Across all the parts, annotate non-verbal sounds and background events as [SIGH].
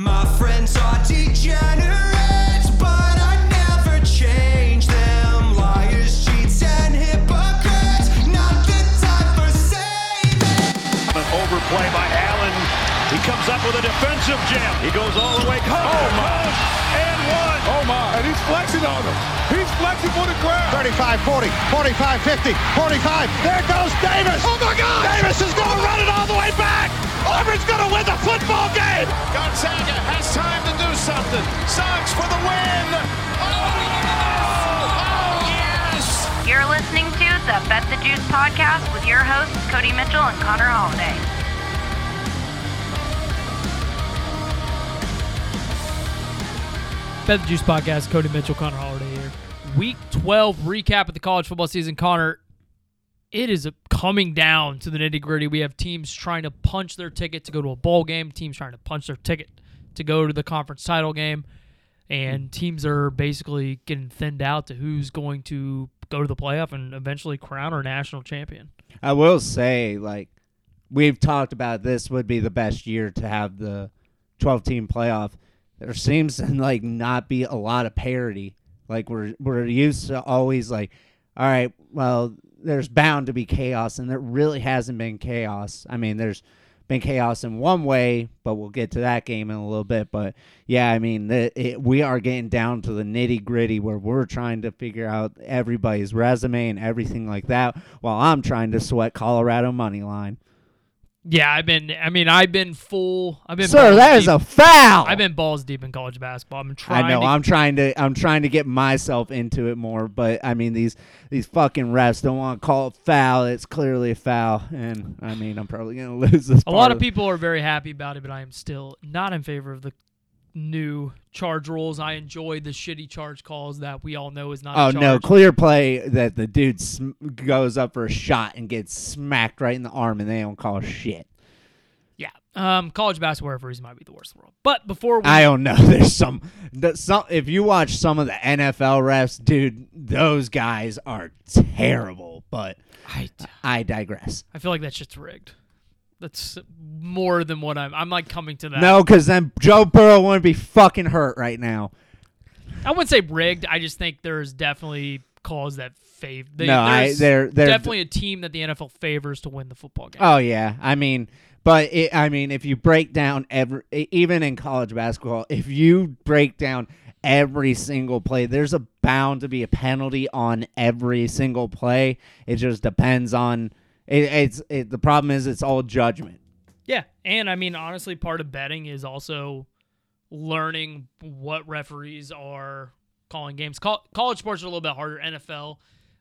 My friends are degenerates, but I never change them. Liars, cheats, and hypocrites. Not the time for saving. An overplay by Allen. He comes up with a defensive jam. He goes all the way. Oh, my. And one. Oh my, and he's flexing on him. He's flexing for the crowd. 35 40, 45 50, 45. There goes Davis. Oh my God! Davis is going to run it all the way back. Auburn's going to win the football game. Gonzaga has time to do something. Sox for the win. Oh, oh yes. You're listening to the Bet the Juice podcast with your hosts, Cody Mitchell and Connor Holiday. Bet the Juice Podcast, Cody Mitchell, Connor Holiday here. Week 12 recap of the college football season. Connor, it is coming down to the nitty gritty. We have teams trying to punch their ticket to go to a bowl game, teams trying to punch their ticket to go to the conference title game, and teams are basically getting thinned out to who's going to go to the playoff and eventually crown our national champion. I will say, like, we've talked about this would be the best year to have the 12 team playoff. There seems to like not be a lot of parity. Like we're we're used to always like, all right, well, there's bound to be chaos, and there really hasn't been chaos. I mean, there's been chaos in one way, but we'll get to that game in a little bit. But yeah, I mean, the, it, we are getting down to the nitty gritty where we're trying to figure out everybody's resume and everything like that, while I'm trying to sweat Colorado money line. Yeah, I've been. I mean, I've been full. I've been. Sir, that is deep- a foul. I've been balls deep in college basketball. I'm trying. I know. to I'm trying to. I'm trying to get myself into it more, but I mean these these fucking refs don't want to call it foul. It's clearly a foul, and I mean I'm probably gonna [LAUGHS] lose this. A lot of people are very happy about it, but I am still not in favor of the new charge rules. I enjoy the shitty charge calls that we all know is not. Oh no! Clear play that the dude sm- goes up for a shot and gets smacked right in the arm, and they don't call shit. Yeah, um, college basketball referees might be the worst in the world. But before we, I don't know. [LAUGHS] There's some, the, some. If you watch some of the NFL refs, dude, those guys are terrible. But I, I digress. I feel like that shit's rigged. That's more than what I'm. I'm like coming to that. No, because then Joe Burrow wouldn't be fucking hurt right now. I wouldn't say rigged. I just think there's definitely calls that favor. No, I- they're- they're- definitely a team that the NFL favors to win the football game. Oh yeah, I mean, but it, I mean, if you break down every, even in college basketball, if you break down every single play, there's a bound to be a penalty on every single play. It just depends on. It, it's it, the problem is it's all judgment. Yeah, and I mean honestly, part of betting is also learning what referees are calling games. Col- college sports are a little bit harder. NFL,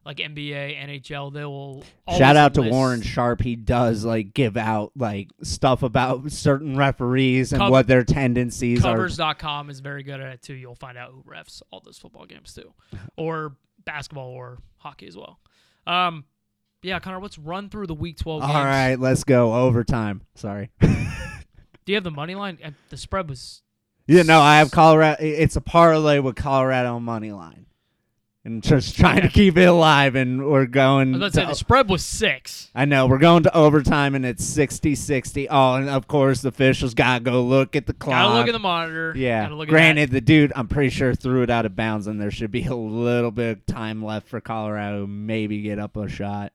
like NBA, NHL, they will. Shout out to Warren Sharp. He does like give out like stuff about certain referees and Cov- what their tendencies are. Covers.com is very good at it too. You'll find out who refs all those football games too, or basketball or hockey as well. Um, yeah, Connor, let's run through the Week 12 All games. right, let's go overtime. Sorry. [LAUGHS] Do you have the money line? The spread was Yeah, no, I have Colorado. It's a parlay with Colorado money line, and just trying to keep it alive. And we're going. I was about to say the spread was six. I know we're going to overtime, and it's 60-60. Oh, and of course the officials gotta go look at the clock. Gotta look at the monitor. Yeah. Granted, the dude, I'm pretty sure threw it out of bounds, and there should be a little bit of time left for Colorado to maybe get up a shot.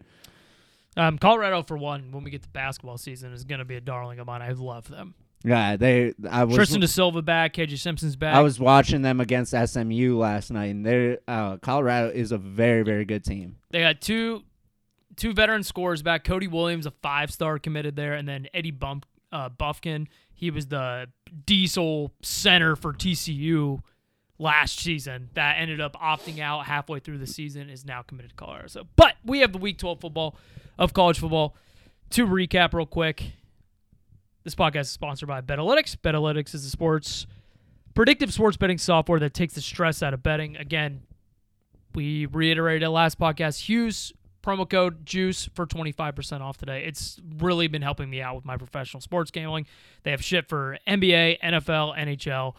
Um, Colorado for one, when we get to basketball season, is going to be a darling of mine. I love them. Yeah, they. I was. Tristan da Silva back, KJ Simpson's back. I was watching them against SMU last night, and they uh, Colorado is a very, very good team. They got two two veteran scorers back. Cody Williams, a five star committed there, and then Eddie Bump uh, Buffkin. He was the diesel center for TCU last season. That ended up opting out halfway through the season. Is now committed to Colorado. So, but we have the Week 12 football of college football. To recap real quick, this podcast is sponsored by Betalytics. Betalytics is a sports predictive sports betting software that takes the stress out of betting. Again, we reiterated it last podcast. Hughes promo code juice for 25% off today. It's really been helping me out with my professional sports gambling. They have shit for NBA, NFL, NHL,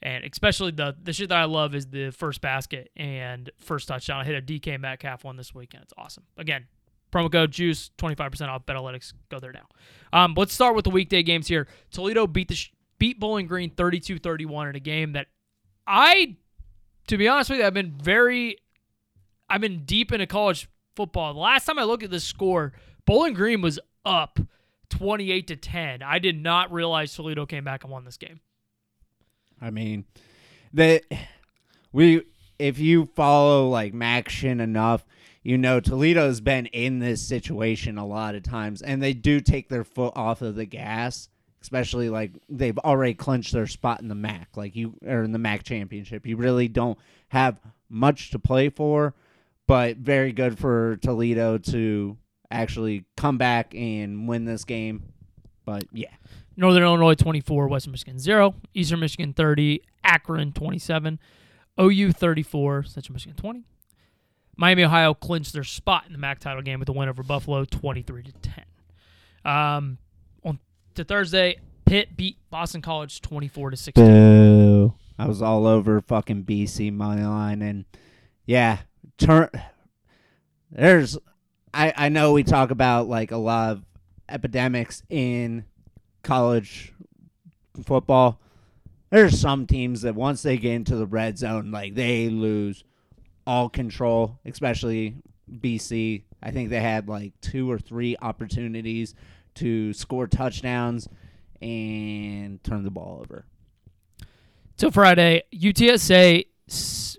and especially the the shit that I love is the first basket and first touchdown. I hit a DK Metcalf one this weekend. It's awesome. Again, promo code juice 25% off Betalytics. Go there now. Um, let's start with the weekday games here. Toledo beat the beat Bowling Green 32-31 in a game that I, to be honest with you, I've been very, I've been deep into college football. The last time I looked at the score, Bowling Green was up 28 to 10. I did not realize Toledo came back and won this game. I mean, the we if you follow like MACtion enough, you know Toledo's been in this situation a lot of times, and they do take their foot off of the gas. Especially like they've already clinched their spot in the MAC, like you or in the MAC championship. You really don't have much to play for, but very good for Toledo to actually come back and win this game. But yeah, Northern Illinois 24, Western Michigan 0, Eastern Michigan 30, Akron 27, OU 34, Central Michigan 20. Miami, Ohio clinched their spot in the MAC title game with a win over Buffalo 23 to 10. Um, on to Thursday, Pitt beat Boston College 24 to 16. Boo. I was all over fucking BC money line and yeah, turn there's I I know we talk about like a lot of epidemics in college football. There's some teams that once they get into the red zone like they lose all control, especially BC. I think they had like two or three opportunities to score touchdowns and turn the ball over. Till Friday, UTSA s-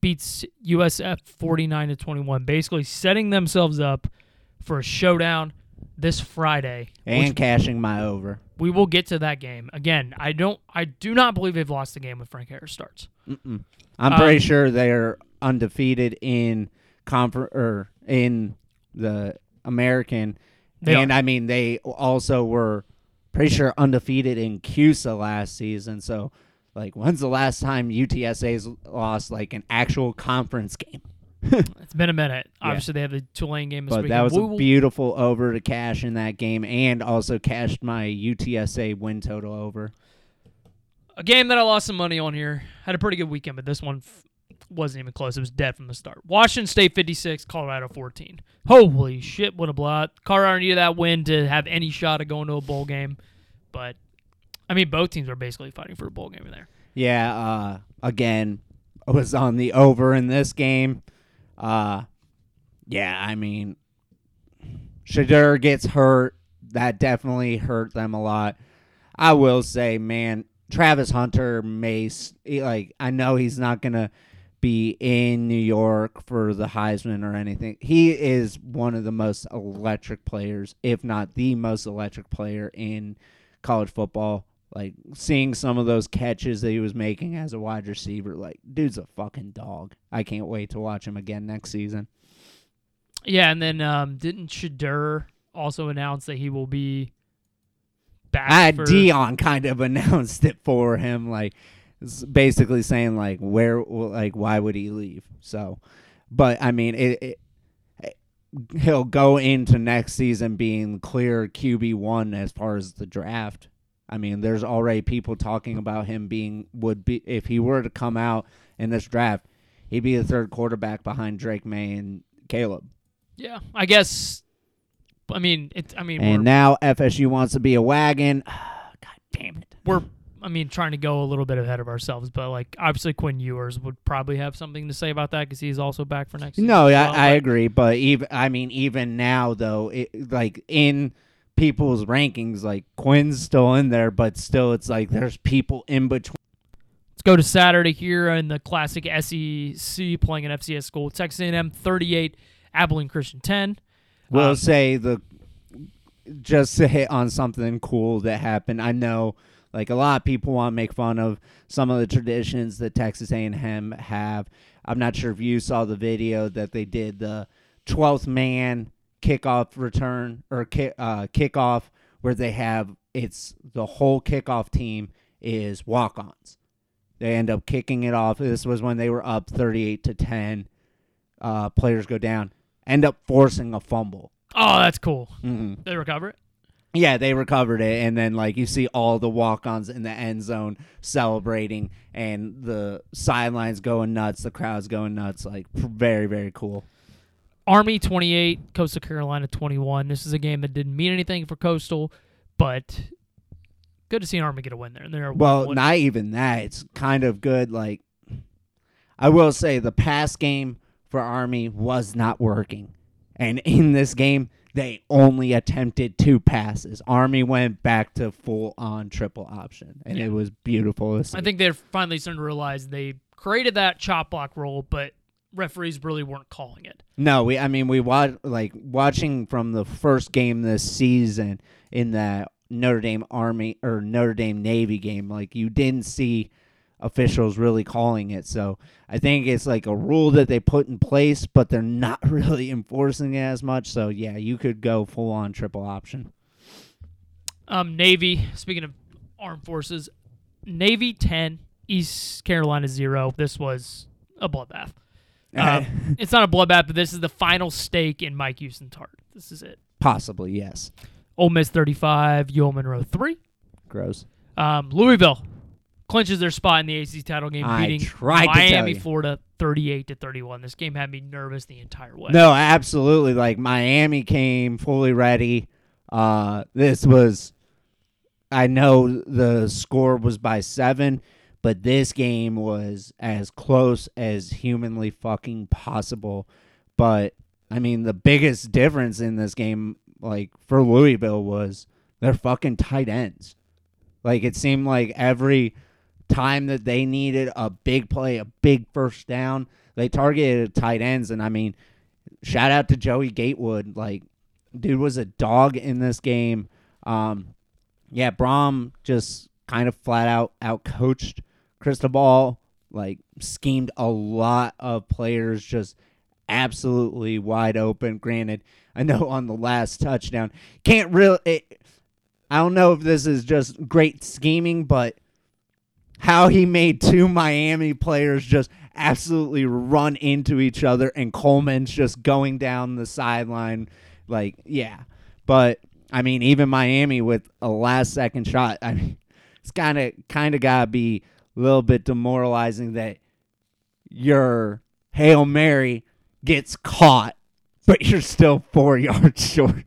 beats USF 49 to 21, basically setting themselves up for a showdown this Friday. and cashing my over. we will get to that game. Again, I don't I do not believe they've lost the game when Frank Harris starts. I'm pretty Um, sure they're undefeated in confer- or in the American, They and are. I mean they also were pretty sure undefeated in CUSA last season. So, like, when's the last time UTSA's lost like an actual conference game? [LAUGHS] It's been a minute. Obviously, they have the Tulane game this But week. that was we a will, beautiful over to cash in that game, and also cashed my UTSA win total over. a game that I lost some money on here. Had a pretty good weekend, but this one f- wasn't even close. It was dead from the start. Washington State 56, Colorado 14. Holy shit, what a blowout. Colorado needed that win to have any shot of going to a bowl game. But, I mean, both teams were basically fighting for a bowl game in there. Yeah, uh, again, I was on the over in this game. Uh, yeah, I mean, Shedeur gets hurt. That definitely hurt them a lot. I will say, man, Travis Hunter may like. I know he's not gonna be in New York for the Heisman or anything. He is one of the most electric players, if not the most electric player in college football. Like seeing some of those catches that he was making as a wide receiver, like dude's a fucking dog. I can't wait to watch him again next season. Yeah, and then um, didn't Shedeur also announce that he will be back I for Deion kind of [LAUGHS] announced it for him, like basically saying like where, like why would he leave? So, but I mean, it, it, it- he'll go into next season being clear QB one as far as the draft. I mean, there's already people talking about him being would be if he were to come out in this draft, he'd be the third quarterback behind Drake Maye and Caleb. Yeah, I guess. I mean, it's. I mean, And now FSU wants to be a wagon. [SIGHS] God damn it. we're. I mean, trying to go a little bit ahead of ourselves, but like obviously Quinn Ewers would probably have something to say about that because he's also back for next. No, I, well, I but- agree, but even I mean, even now though, it, like in people's rankings, like Quinn's still in there, but still, it's like there's people in between. Let's go to Saturday here in the classic SEC playing an FCS school. Texas A&M 38, Abilene Christian 10. We'll Um, say the just to hit on something cool that happened. I know, like a lot of people want to make fun of some of the traditions that Texas A&M have. I'm not sure if you saw the video that they did the 12th man kickoff return or kick uh, kickoff where they have it's the whole kickoff team is walk-ons. They end up kicking it off. This was when they were up 38 to 10. Uh, players go down, end up forcing a fumble. Oh, that's cool. Mm-hmm. They recover it. Yeah, they recovered it, and then like you see all the walk-ons in the end zone celebrating, and the sidelines going nuts, the crowd's going nuts. Like very, very cool. Army 28, Coastal Carolina 21. This is a game that didn't mean anything for Coastal, but good to see an Army get a win there. And they're Well, one- not even that. It's kind of good. Like, I will say the pass game for Army was not working. And in this game, they only attempted two passes. Army went back to full on triple option. And Yeah. it was beautiful. I think they're finally starting to realize they created that chop block role, but referees really weren't calling it. No, we. I mean, we watch like watching from the first game this season in that Notre Dame Army or Notre Dame Navy game. Like you didn't see officials really calling it. So I think it's like a rule that they put in place, but they're not [LAUGHS] really enforcing it as much. So yeah, you could go full on triple option. Um, Navy. Speaking of armed forces, Navy ten, East Carolina zero. This was a bloodbath. [LAUGHS] Um, it's not a bloodbath, but this is the final stake in Mike Houston's heart. This is it. Possibly yes. Ole Miss thirty-five, UL Monroe three. Gross. Um, Louisville clinches their spot in the ACC title game, I beating tried to tell Miami. Florida, thirty-eight to thirty-one. This game had me nervous the entire way. No, absolutely. Like Miami came fully ready. Uh, this was, I know the score was by seven, but this game was as close as humanly fucking possible. But I mean, the biggest difference in this game, like for Louisville, was their fucking tight ends. Like it seemed like every time that they needed a big play, a big first down, they targeted tight ends. And I mean, shout out to Joey Gatewood. Like, dude was a dog in this game. Um, yeah, Brohm just kind of flat out out coached Cristobal. Like, schemed a lot of players just absolutely wide open. Granted, I know on the last touchdown, can't really. It, I don't know if this is just great scheming, but how he made two Miami players just absolutely run into each other and Coleman's just going down the sideline like yeah. But I mean even Miami with a last second shot, I mean [LAUGHS] it's kind of kind of got to be a little bit demoralizing that your Hail Mary gets caught but you're still 4 [LAUGHS] yards short.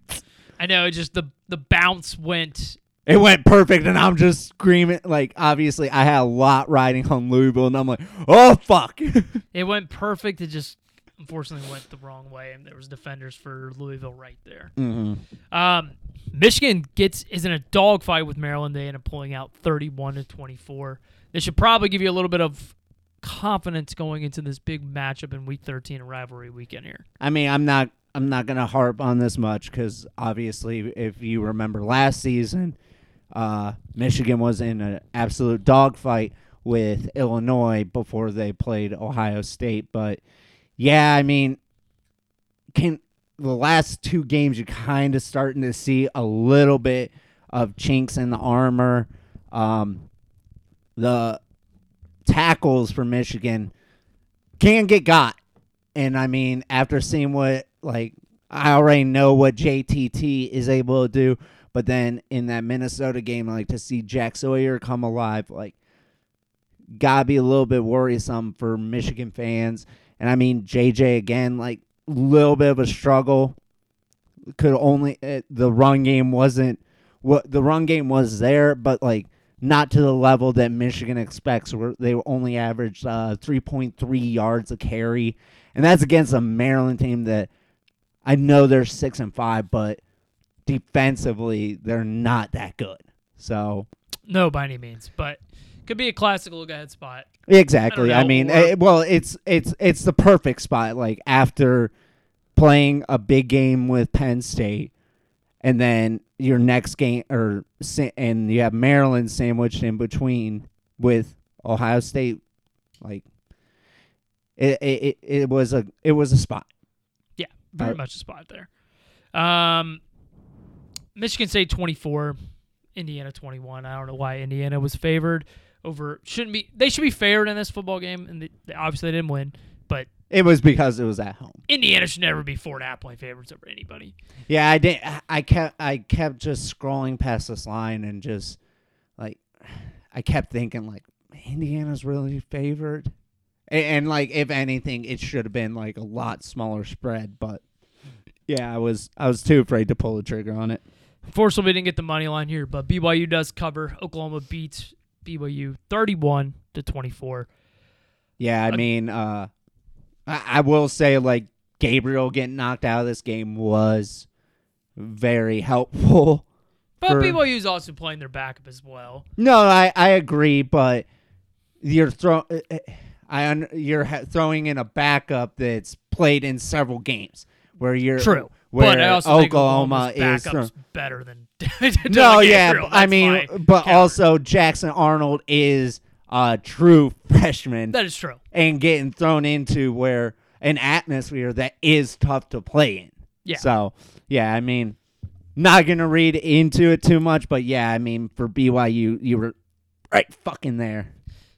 I know. Just the the bounce went. It went perfect, and I'm just screaming. Like, obviously, I had a lot riding on Louisville, and I'm like, oh, fuck. [LAUGHS] It went perfect. It just unfortunately went the wrong way, and there was defenders for Louisville right there. mm-hmm. Um, Michigan gets is in a dogfight with Maryland. They end up pulling out 31 to 24. This should probably give you a little bit of confidence going into this big matchup in Week 13 rivalry weekend here. I mean, I'm not. I'm not gonna harp on this much because obviously, if you remember last season, uh, Michigan was in an absolute dogfight with Illinois before they played Ohio State. But yeah, I mean, can the last two games you're kind of starting to see a little bit of chinks in the armor. Um, the tackles for Michigan can get got. And I mean, after seeing what like I already know what JTT is able to do, but then in that Minnesota game, like to see Jack Sawyer come alive, like gotta be a little bit worrisome for Michigan fans. And I mean, JJ again, like a little bit of a struggle. Could only uh, the run game wasn't what the run game was there, but like not to the level that Michigan expects. Where they only averaged uh, three point three yards a carry, and that's against a Maryland team that I know they're six and five, but defensively they're not that good. So No, by any means, but could be a classic look ahead spot. Exactly. I I, mean, or- eh, well, it's it's it's the perfect spot. Like after playing a big game with Penn State, and then your next game, or and you have Maryland sandwiched in between with Ohio State. Like it, it, it, it was a it was a spot. Yeah, very Uh, much a spot there. Um, Michigan State 24, Indiana 21. I don't know why Indiana was favored over. Shouldn't be. They should be favored in this football game, and they, they- obviously they didn't win. But It was because it was at home. Indiana should never be four and a half point favorites over anybody. Yeah, I did. I kept I kept just scrolling past this line and just like I kept thinking like Indiana's really favored, and, and like if anything, it should have been like a lot smaller spread. But yeah, I was I was too afraid to pull the trigger on it. Unfortunately, we didn't get the money line here, but BYU does cover. Oklahoma beats BYU 31 to 24. Yeah, I uh, mean, uh, I, I will say like Gabriel getting knocked out of this game was very helpful. But for- BYU's also playing their backup as well. No, I, I agree, but you're throw uh, uh, I un- you're ha- throwing in a backup that's played in several games where you're True. Where but I also Oklahoma is backup's uh, better than [LAUGHS] no, yeah, Gabriel. I mean, but counter. also Jackson Arnold is a true [LAUGHS] freshman that is true. and getting thrown into where an atmosphere that is tough to play in. Yeah. So yeah, I mean, not gonna read into it too much, but yeah, I mean, for BYU, you were right fucking there.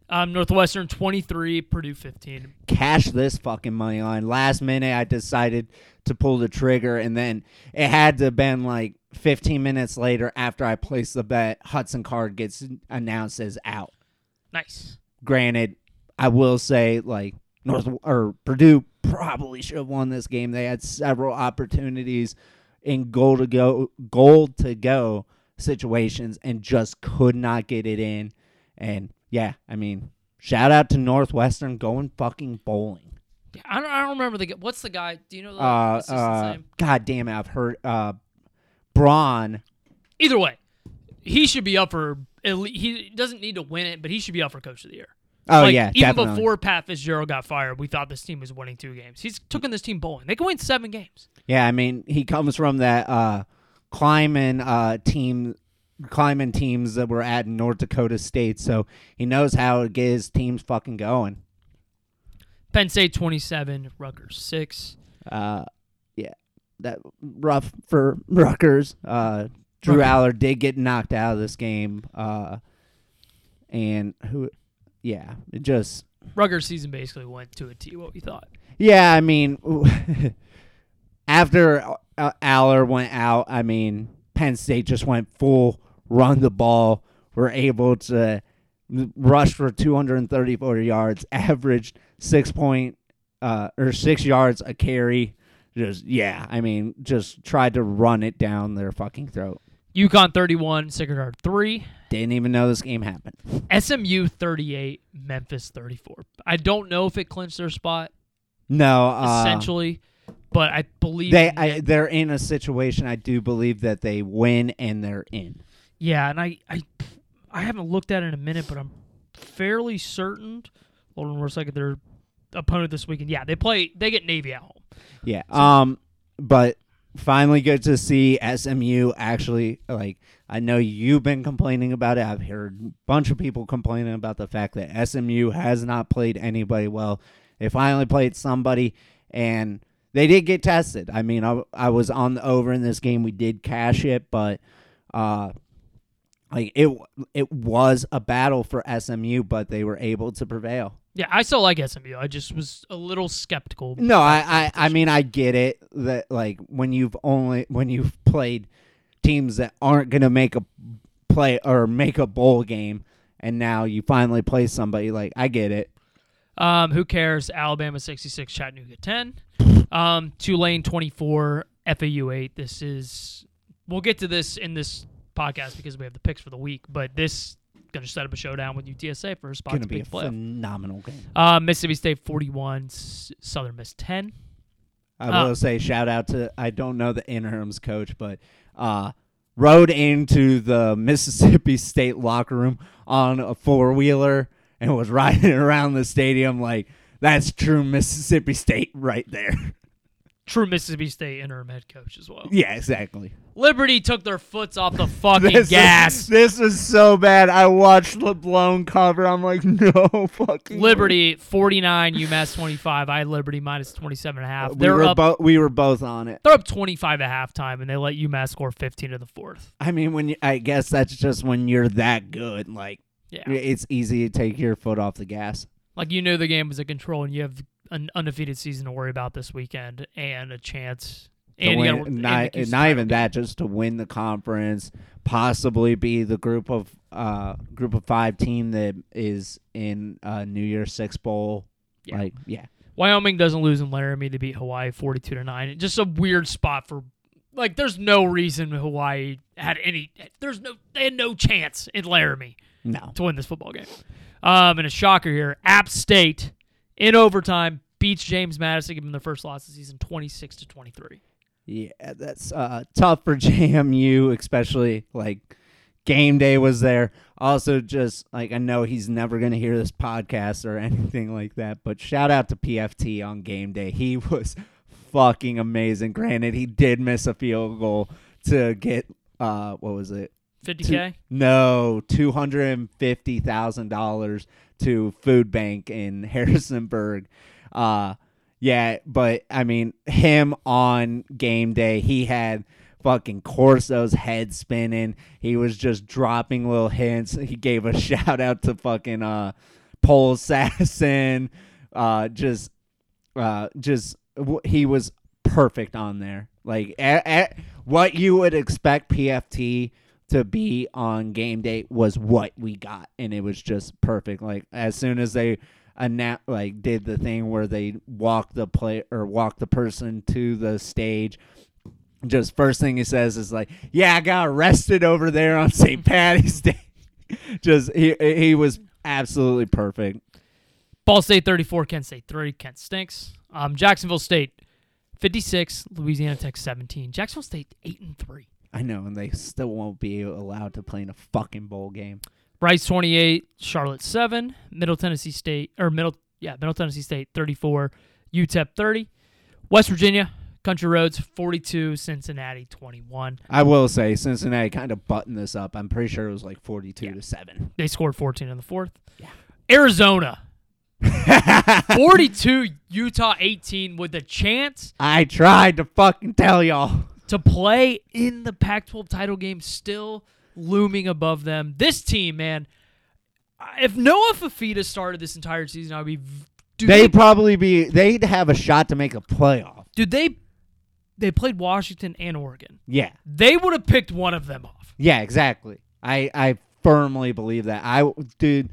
Um, Northwestern 23, Purdue 15. Cash this fucking money line. Last minute, I decided to pull the trigger, and then it had to have been like 15 minutes later after I placed the bet. Hudson Card gets announced as out. Nice. Granted, I will say like North or Purdue probably should have won this game. They had several opportunities in goal to go goal to go situations and just could not get it in. And yeah, I mean, shout out to Northwestern going fucking bowling. Yeah, I don't, I don't remember the what's the guy? Do you know the Uh, uh, name? God damn it, I've heard uh, Braun. Either way, he should be up for. He doesn't need to win it, but he should be up for coach of the year. Oh Like, yeah, even definitely. before Pat Fitzgerald got fired, we thought this team was winning two games. He's taking this team bowling. They can win seven games. Yeah, I mean, he comes from that uh, climbing uh, team, climbing teams that were at North Dakota State, so he knows how to get his teams fucking going. Penn State 27, Rutgers 6. Uh, yeah, that rough for [LAUGHS] Rutgers. Uh, Drew Rutgers. Allar did get knocked out of this game, uh, and who? Yeah, it just Rutgers season basically went to a T. What we thought. Yeah, I mean, [LAUGHS] after uh, Allar went out, I mean, Penn State just went full run the ball. Were able to rush for 234 yards, averaged six point uh, or six yards a carry. Just yeah, I mean, just tried to run it down their fucking throat. UConn 31, Sacred Heart 3. Didn't even know this game happened. SMU 38, Memphis 34. I don't know if it clinched their spot, No, uh, essentially, but I believe. they I, they're in a situation. I do believe that they win and they're in. Yeah, and I, I, I haven't looked at it in a minute, but I'm fairly certain. Hold on a second. Their opponent this weekend. Yeah, they play. They get Navy at home. Yeah. Um, but finally good to see SMU actually like. I know you've been complaining about it. I've heard a bunch of people complaining about the fact that SMU has not played anybody well. They finally played somebody, and they did get tested. I mean, I, I was on the over in this game. We did cash it, but uh, like it it was a battle for SMU, but they were able to prevail. Yeah, I still like SMU. I just was a little skeptical. No, I, I, I mean, I get it that like when you've only when you've played teams that aren't gonna make a play or make a bowl game, and now you finally play somebody like I get it. Um, who cares? Alabama 66, Chattanooga 10. Um, Tulane 24, FAU 8. This is we'll get to this in this podcast because we have the picks for the week, but this gonna set up a showdown with UTSA for a spot Gonna be a playoff. phenomenal game. Uh, Mississippi State forty-one, Southern Miss 10. I Uh, will say shout out to I don't know the interims coach, but uh rode into the [LAUGHS] Mississippi State locker room on a four wheeler and was riding [LAUGHS] around the stadium like that's true Mississippi State right there. [LAUGHS] True Mississippi State interim head coach as well. yeah, exactly. Liberty took their foots off the [LAUGHS] fucking This gas. Is, this is so bad. I watched the blown cover. I'm like, [LAUGHS] no fucking. Liberty 49, UMass 25. I had Liberty minus 27 and a half. We They're were up both we were both on it. they're up 25 at halftime and they let UMass score 15 in the fourth. I mean, when you, I guess that's just when you're that good. Like, Yeah. it's easy to take your foot off the gas. Like you knew the game was a control, and you have an undefeated season to worry about this weekend and a chance. And win- gotta, not, Houston not even that, just to win the conference, possibly be the group of uh group of five team that is in uh New Year's Six bowl. Yeah. Like, yeah, Wyoming doesn't lose in Laramie. to beat Hawaii 42 to nine. Just a weird spot for like there's no reason Hawaii had any. There's no they had no chance in Laramie No. to win this football game. Um, and a shocker here, App State in overtime beats James Madison, give them their first loss of the season, twenty six to twenty three. Yeah, that's uh, tough for [LAUGHS] JMU, especially like game day was there. Also, just like I know he's never going to hear this podcast or [LAUGHS] anything like that, but shout out to PFT on game day. He [LAUGHS] was fucking amazing. Granted, he did miss a field goal to get uh, what was it? 50k? No, two hundred and fifty thousand dollars to Food Bank in Harrisonburg. Uh yeah, but I mean him on game day, he had fucking Corso's head spinning. He was just dropping little hints. He gave a [LAUGHS] shout out to fucking uh Pole Assassin. Uh just uh just w- he was perfect on there. Like a- a- what you would expect PFT to be on game day was what we got, and it was just perfect. Like as soon as they annou- like did the thing where they walk the play or walk the person to the stage. Just first thing he says is like, "Yeah, I got arrested over there on [LAUGHS] St. Patty's Day." [LAUGHS] just he he was absolutely perfect. Ball State 34, Kent State 3. Kent stinks. Um, Jacksonville State 56, Louisiana Tech 17. Jacksonville State 8 and 3. I know, and they still won't be allowed to play in a fucking bowl game. Rice 28, Charlotte 7. Middle Tennessee State, or Middle, yeah, Middle Tennessee State 34, UTEP 30. West Virginia, Country Roads 42, Cincinnati 21. I will say Cincinnati kind of buttoned this up. I'm pretty sure it was like 42 to 7. They scored 14 in the fourth. Yeah. Arizona [LAUGHS] 42, Utah 18 with a chance I tried to fucking tell y'all. to play in the Pac 12 title game, still looming above them. This team, man, if Noah Fifita started this entire season, I'd be. Dude, They'd probably be they'd have a shot to make a playoff. dude, they they played Washington and Oregon. Yeah. They would have picked one of them off. Yeah, exactly. I I firmly believe that. I dude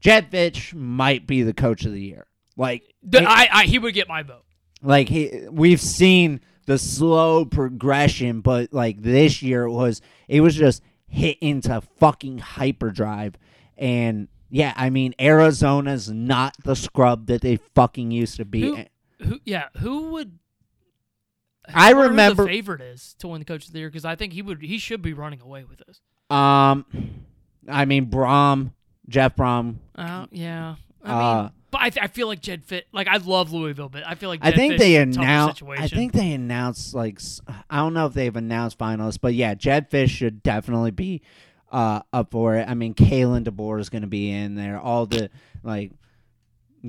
Jedd Fisch might be the coach of the year. Like The- it- I, I he would get my vote. like he, we've seen the slow progression, but like this year it was it was just hit into fucking hyperdrive, and yeah, I mean Arizona's not the scrub that they fucking used to be. Who, who yeah, who would I who remember- the favorite is to win the coach of the year because I think he would he should be running away with this. Um, I mean Brohm, Jeff Brohm. Uh, yeah. I Uh, mean, but I, th- I feel like Jed Fit. Like I love Louisville, but I feel like I think Fisch they is a tougher announced. I situation. think they announced like s- I don't know if they've announced finalists, but yeah, Jedd Fisch should definitely be uh, up for it. I mean, Kalen DeBoer is going to be in there. All the like,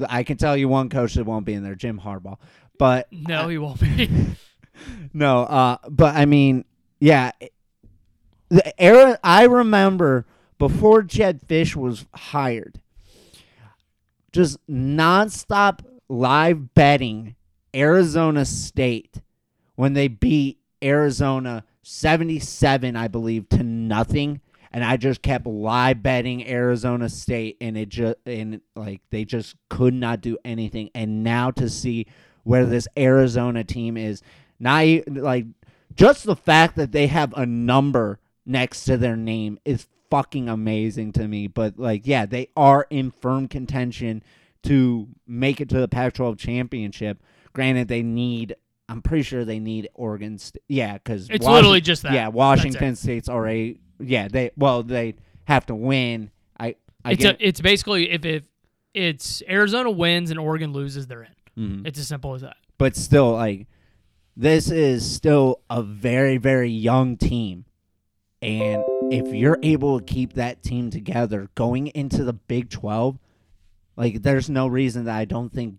I can tell you one coach that won't be in there, Jim Harbaugh. But no, he won't be. [LAUGHS] no, uh, but I mean, yeah, the era I remember before Jedd Fisch was hired, just nonstop live betting Arizona State when they beat Arizona seventy-seven, I believe, to nothing. And I just kept live betting Arizona State, and it just and like they just could not do anything. And now to see where this Arizona team is, not like just the fact that they have a number next to their name is fucking amazing to me. But like, yeah, they are in firm contention to make it to the Pac-12 championship. Granted, they need. I'm pretty sure they need Oregon. St- yeah, because It's literally just that. Yeah, Washington. State's already. Yeah, they well they have to win. I I it's get. a, it's basically if if it's Arizona wins and Oregon loses, they're in. Mhm. It's as simple as that. but still like this is still a very very young team and if you're able to keep that team together going into the Big 12 like there's no reason that I don't think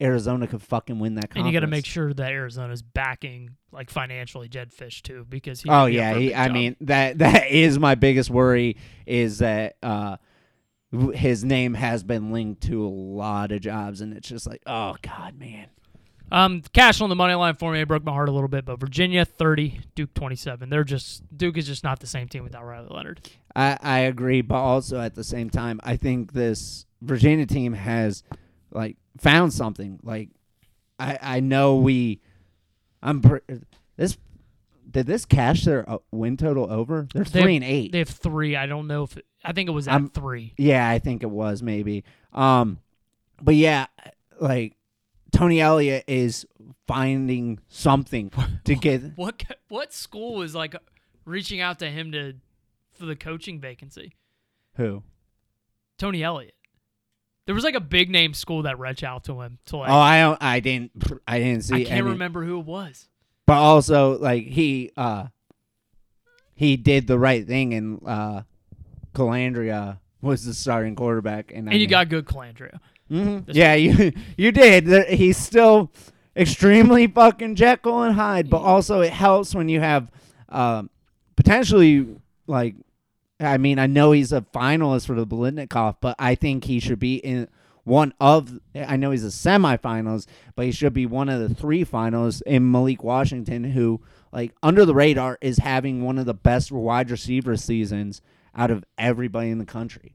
Arizona could fucking win that conference. And you got to make sure that Arizona's backing like financially Jedd Fisch too because he Oh yeah, he, I mean that [LAUGHS] that is my biggest worry is that uh his name has been linked to a lot of jobs and it's just like oh god man. Um, cash on the money line for me. It broke my heart a little bit, but Virginia 30, Duke 27. They're just Duke is just not the same team without Riley Leonard. I, I agree, but also at the same time, I think this Virginia team has like found something. Like I I know we, I'm pr- this did this cash their uh, win total over? They're They three have- and eight. They have three. I don't know if I think it was at I'm- three. Yeah, I think it was maybe. Um, but yeah, like Tony Elliott is finding something [LAUGHS] to get. What what school is like reaching out to him to for the coaching vacancy? Who? Tony Elliott. There was like a big name school that reached out to him to like Oh, I don't. I didn't. I didn't see. I can't any- remember who it was. But also, like he, uh, he did the right thing, and uh, Colandrea was the starting quarterback, and, I And you mean- got good Colandrea. Mhm. This Yeah, you [LAUGHS] you did. He's still extremely fucking Jekyll and Hyde, but also it helps when you have um, potentially like. I mean, I know he's a finalist for the Biletnikoff, but I think he should be in one of. I know he's a semifinals, but he should be one of the three finalists in Malik Washington, who like under the radar is having one of the best wide receiver seasons out of everybody in the country.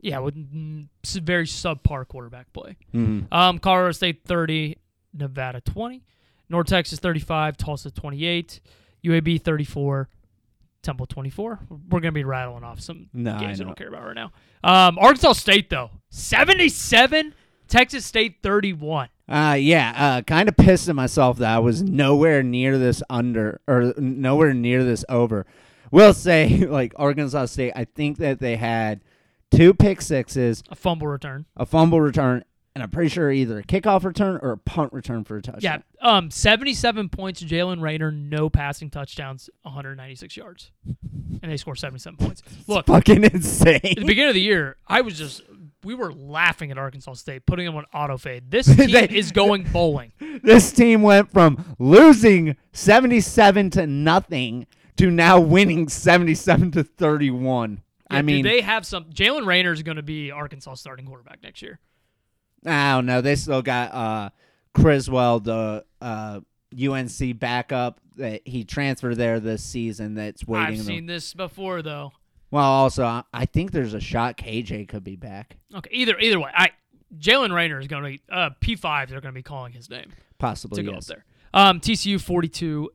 Yeah, with mm, very subpar quarterback play. Mm-hmm. Um, Colorado State 30, Nevada 20, North Texas 35, Tulsa 28, UAB 34, Temple 24. We're gonna be rattling off some No, I games we know. don't care about right now. Um, Arkansas State though 77, Texas State 31. Uh, yeah, uh, kind of pissed at myself that I was nowhere near this under or nowhere near this over. Will say, [LAUGHS] like Arkansas State, I think that they had two pick sixes, A fumble return. a fumble return, and I'm pretty sure either a kickoff return or a punt return for a touchdown. Yeah, um, 77 points. Jaylen Raynor, no passing touchdowns, 196 yards, and they score 77 points. Look, fucking insane. at the beginning of the year, I was just we were laughing at Arkansas State, putting them on auto fade. This [LAUGHS] team They- is going bowling. [LAUGHS] this team went from losing 77 to nothing to now winning 77 to 31. I mean, do they have some. Jaylen Raynor is going to be Arkansas starting quarterback next year. I don't know. They still got uh Criswell, the uh UNC backup that he transferred there this season. That's waiting. I've seen this before though. well, also I- I think there's a shot KJ could be back, Okay, either either way, I Jaylen Raynor is going to be uh, P five. They're going to be calling his name possibly. to go yes. up there. Um, TCU forty two,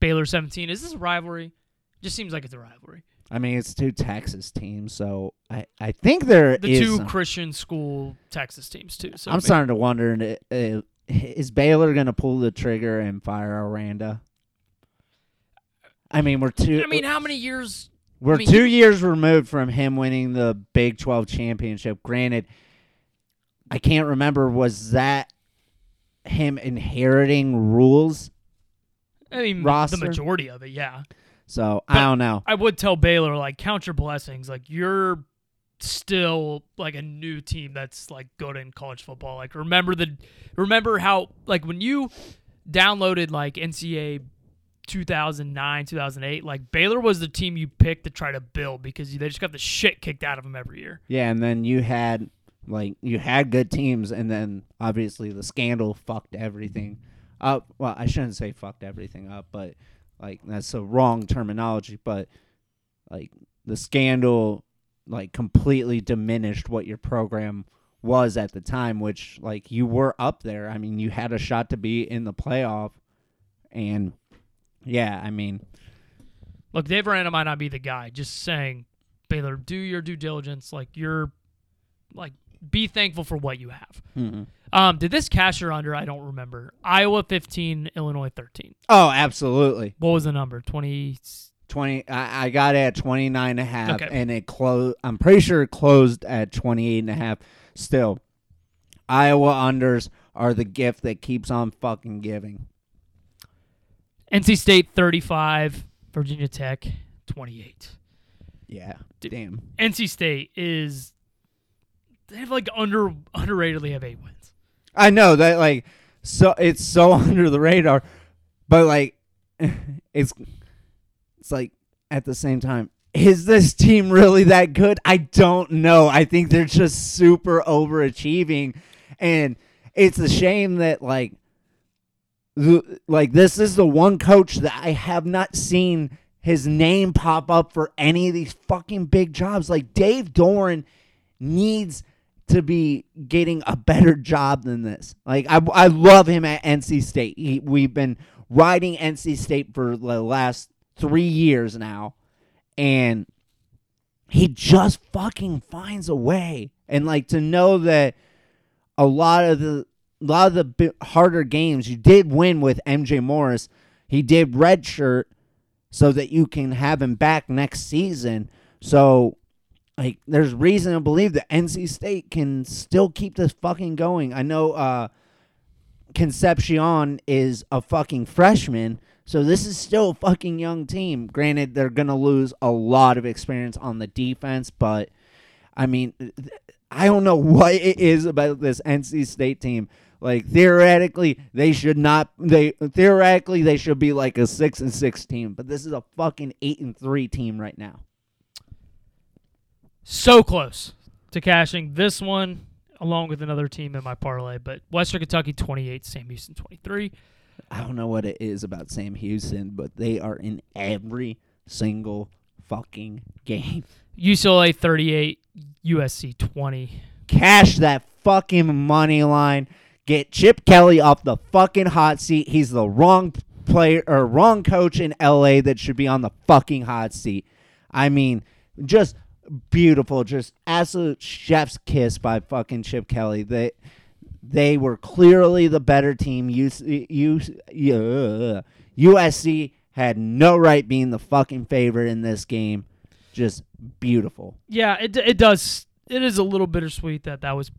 Baylor seventeen. Is this a rivalry? Just seems like it's a rivalry. I mean, it's two Texas teams, so I I think there The is two Christian school Texas teams too. So I'm maybe- starting to wonder uh, is Baylor going to pull the trigger and fire Aranda? I mean, we're two. I mean, how many years? We're I mean, two years removed from him winning the Big 12 championship. Granted, I can't remember was that him inheriting rules? I mean, roster? the majority of it, yeah. So But- I don't know. I would tell Baylor like count your blessings. Like you're still like a new team that's like good in college football. Like remember the remember how like when you downloaded like NCAA 2009, 2008, like Baylor was the team you picked to try to build because they just got the shit kicked out of them every year. Yeah, and then you had like you had good teams, and then obviously the scandal fucked everything up. Well, I shouldn't say fucked everything up, but like that's the wrong terminology. But like the scandal, like completely diminished what your program was at the time, which like you were up there. I mean, you had a shot to be in the playoff, and yeah, I mean, Look, Dave Aranda might not be the guy. Just saying, Baylor, do your due diligence. Like you're like be thankful for what you have. mhm. Um, did this cash or under? I don't remember. Iowa 15, Illinois 13. oh, absolutely. What was the number? 20. 20 I, I got it at 29 and a half Okay. and it closed i'm pretty sure it closed at 28 and a half still iowa unders are the gift that keeps on fucking giving NC State 35, Virginia Tech 28. yeah damn NC State is they have like under underratedly have eight wins. i know that like so it's so [LAUGHS] under the radar but like [LAUGHS] it's it's like at the same time is this team really that good? I don't know. I think they're just super overachieving and it's a shame that like th- like this is the one coach that i have not seen his name pop up for any of these fucking big jobs. Like dave doeren needs to be getting a better job than this. Like I, I love him at NC State. He, we've been riding NC State for the last three years now, and he just fucking finds a way. And like to know that a lot of the a lot of the harder games you did win with MJ Morris. He did redshirt so that you can have him back next season. So like there's reason to believe that NC State can still keep this fucking going. I know uh Concepcion is a fucking freshman, so this is still a fucking young team. Granted, they're gonna lose a lot of experience on the defense, but I mean, I don't know [LAUGHS] what it is about this NC State team. Like theoretically, they should not. They theoretically they should be like a six and six team, but this is a fucking eight and three team right now. So close to cashing this one along with another team in my parlay, but Western Kentucky 28, Sam Houston 23. I don't know what it is about Sam Houston, but they are in every single fucking game. UCLA 38, USC 20. Cash that fucking money line. Get Chip Kelly off the fucking hot seat. He's the wrong player or wrong coach in LA that should be on the fucking hot seat. I mean, just beautiful, just absolute chef's kiss by fucking Chip Kelly. They they were clearly the better team. UC, yeah, USC had no right being the fucking favorite in this game. Just beautiful. Yeah, it it does. It is a little bittersweet that that was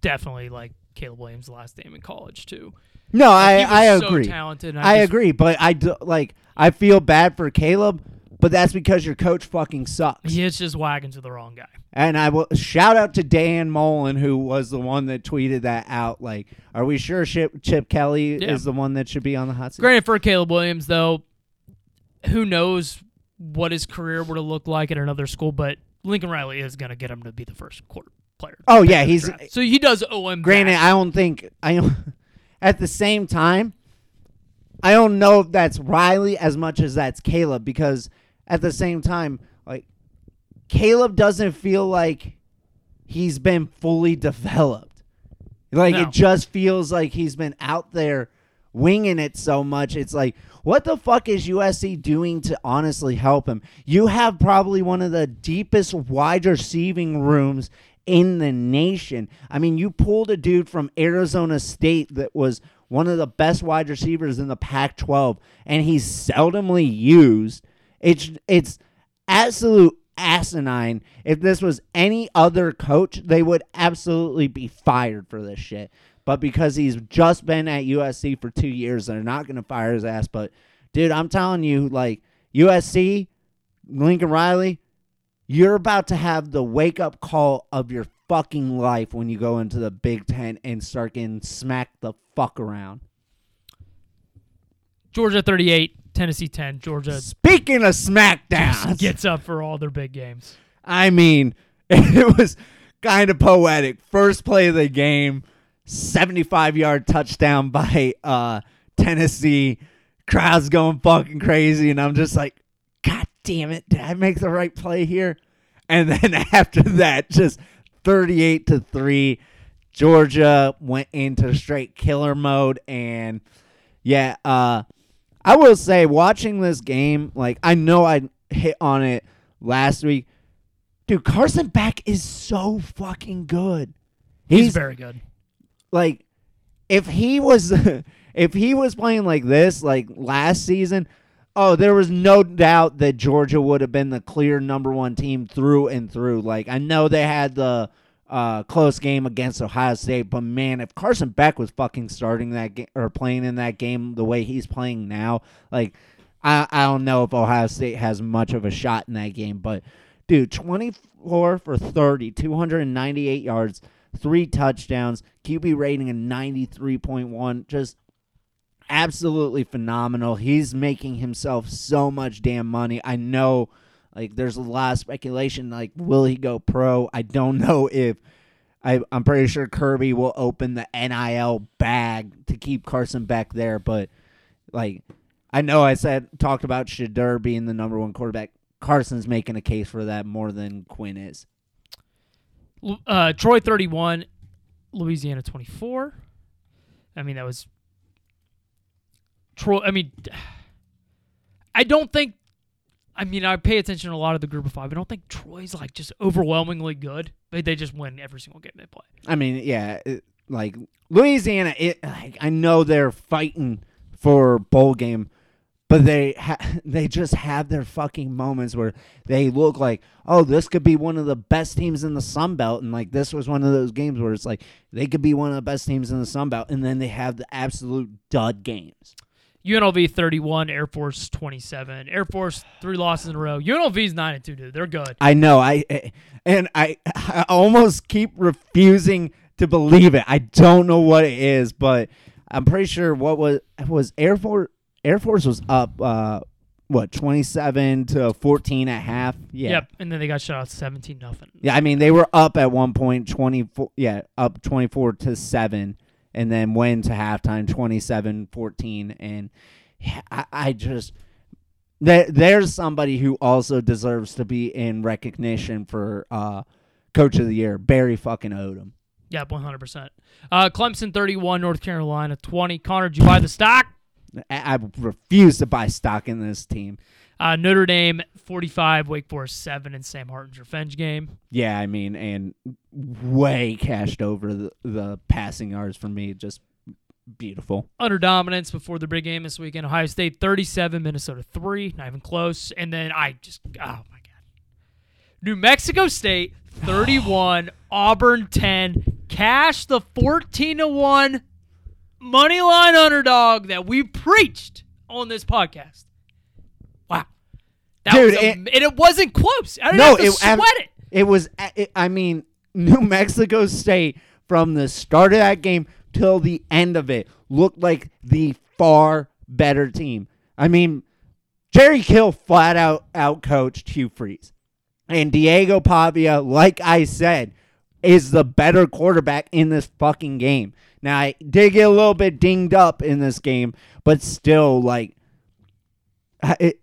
definitely like Caleb Williams' last name in college too. No, I He was I so agree. talented. and I just- agree, but I do, like I feel bad for Caleb, but that's because your coach fucking sucks. He is just wagging to the wrong guy. And I will shout out to Dan Mullen, who was the one that tweeted that out. Like, are we sure Chip, Chip Kelly Yeah. is the one that should be on the hot seat? Granted, for Caleb Williams, though, who knows what his career would have looked like at another school, but Lincoln Riley is going to get him to be the first quarter player. Oh yeah, he's draft. So he does owe him. granted. that. I don't think I don't. [LAUGHS] At the same time, I don't know if that's Riley as much as that's Caleb because at the same time, like Caleb doesn't feel like he's been fully developed. Like No. it just feels like he's been out there winging it so much. It's like, what the fuck is USC doing to honestly help him? You have probably one of the deepest wide receiving rooms in the nation. I mean, you pulled a dude from Arizona State that was one of the best wide receivers in the Pac-12, and he's seldomly used. It's it's absolute asinine. If this was any other coach, they would absolutely be fired for this shit. But because he's just been at USC for two years, they're not going to fire his ass. But, dude, I'm telling you, like, USC, Lincoln Riley, you're about to have the wake up call of your fucking life when you go into the Big Ten and start getting smacked the fuck around. Georgia 38, Tennessee 10. Georgia Speaking of SmackDown, gets up for all their big games. I mean, [LAUGHS] it was kind of poetic. First play of the game, 75 yard touchdown by uh, Tennessee. Crowd's going fucking crazy, and I'm just like, God damn it, did I make the right play here? And then [LAUGHS] after that, just 38 to 3, Georgia went into straight killer mode. And yeah, uh, I will say, watching this game, like, I know I hit on it last week. Dude, Carson Beck is so fucking good. He's, He's, very good. like, if he was, [LAUGHS] if he was playing like this, like last season, oh, there was no doubt that Georgia would have been the clear number one team through and through. Like, I know they had the uh, close game against Ohio State, but man, if Carson Beck was fucking starting that game or playing in that game the way he's playing now, like, I, I don't know if Ohio State has much of a shot in that game, but dude, 24 for 30, 298 yards, three touchdowns, QB rating of 93.1. Just absolutely phenomenal. He's making himself so much damn money. I know like there's a lot of speculation like will he go pro? I don't [LAUGHS] know if I, I'm pretty sure Kirby will open the NIL bag to keep Carson back there, but like I know I said talked about Shedeur being the number one quarterback. Carson's making a case for that more than Quinn is. Uh, Troy 31, Louisiana 24. I mean, that was Troy. I mean, [SIGHS] I don't think. I mean, I pay attention to a lot of the group of five. I don't think Troy's like just overwhelmingly good. They they just win every single game they play. I mean, yeah, it, like Louisiana. It like I know they're fighting for bowl game, but they ha- [LAUGHS] they just have their fucking moments where they look like, oh, this could be one of the best teams in the Sun Belt, and like this was one of those games where it's like they could be one of the best teams in the Sun Belt, and then they have the absolute dud games. UNLV 31, Air Force 27. Air Force three losses in a row. UNLV's 9 and 2, dude. They're good. I know. I and I, I almost keep refusing to believe it. I don't know what it is, but I'm pretty sure what was was Air Force Air Force was up uh what 27 to 14 at half. Yeah. Yep. And then they got shut out 17 nothing. Yeah, I mean they were up at one point 24 yeah, up 24 to 7 and then went to halftime 27-14 and I, I just there, there's somebody who also deserves to be in recognition for uh coach of the year, Barry fucking Odom. Yeah, 100%. Uh, Clemson 31, North Carolina 20. Connor, did you buy the stock? I refuse to buy stock in this team. Uh, Notre Dame 45, Wake Forest 7 in Sam Hartman's revenge game. Yeah, I mean, and way cashed over the, the passing yards for me. Just beautiful. Under dominance before the big game this weekend. Ohio State 37, Minnesota 3. Not even close. And then I just, oh my God. New Mexico State [SIGHS] 31, Auburn 10. Cash the 14 to 1 money line underdog that we preached on this podcast. That Dude, a, it- and it wasn't close. I didn't no, have to it, sweat it. It was. It, I mean, [LAUGHS] New Mexico State from the start of that game till the end of it looked like the far better team. I mean, Jerry Kill flat out out coached Hugh Freeze, and Diego Pavia, like I said, is the better quarterback in this fucking game. Now I did get a little bit dinged up in this game, but still, like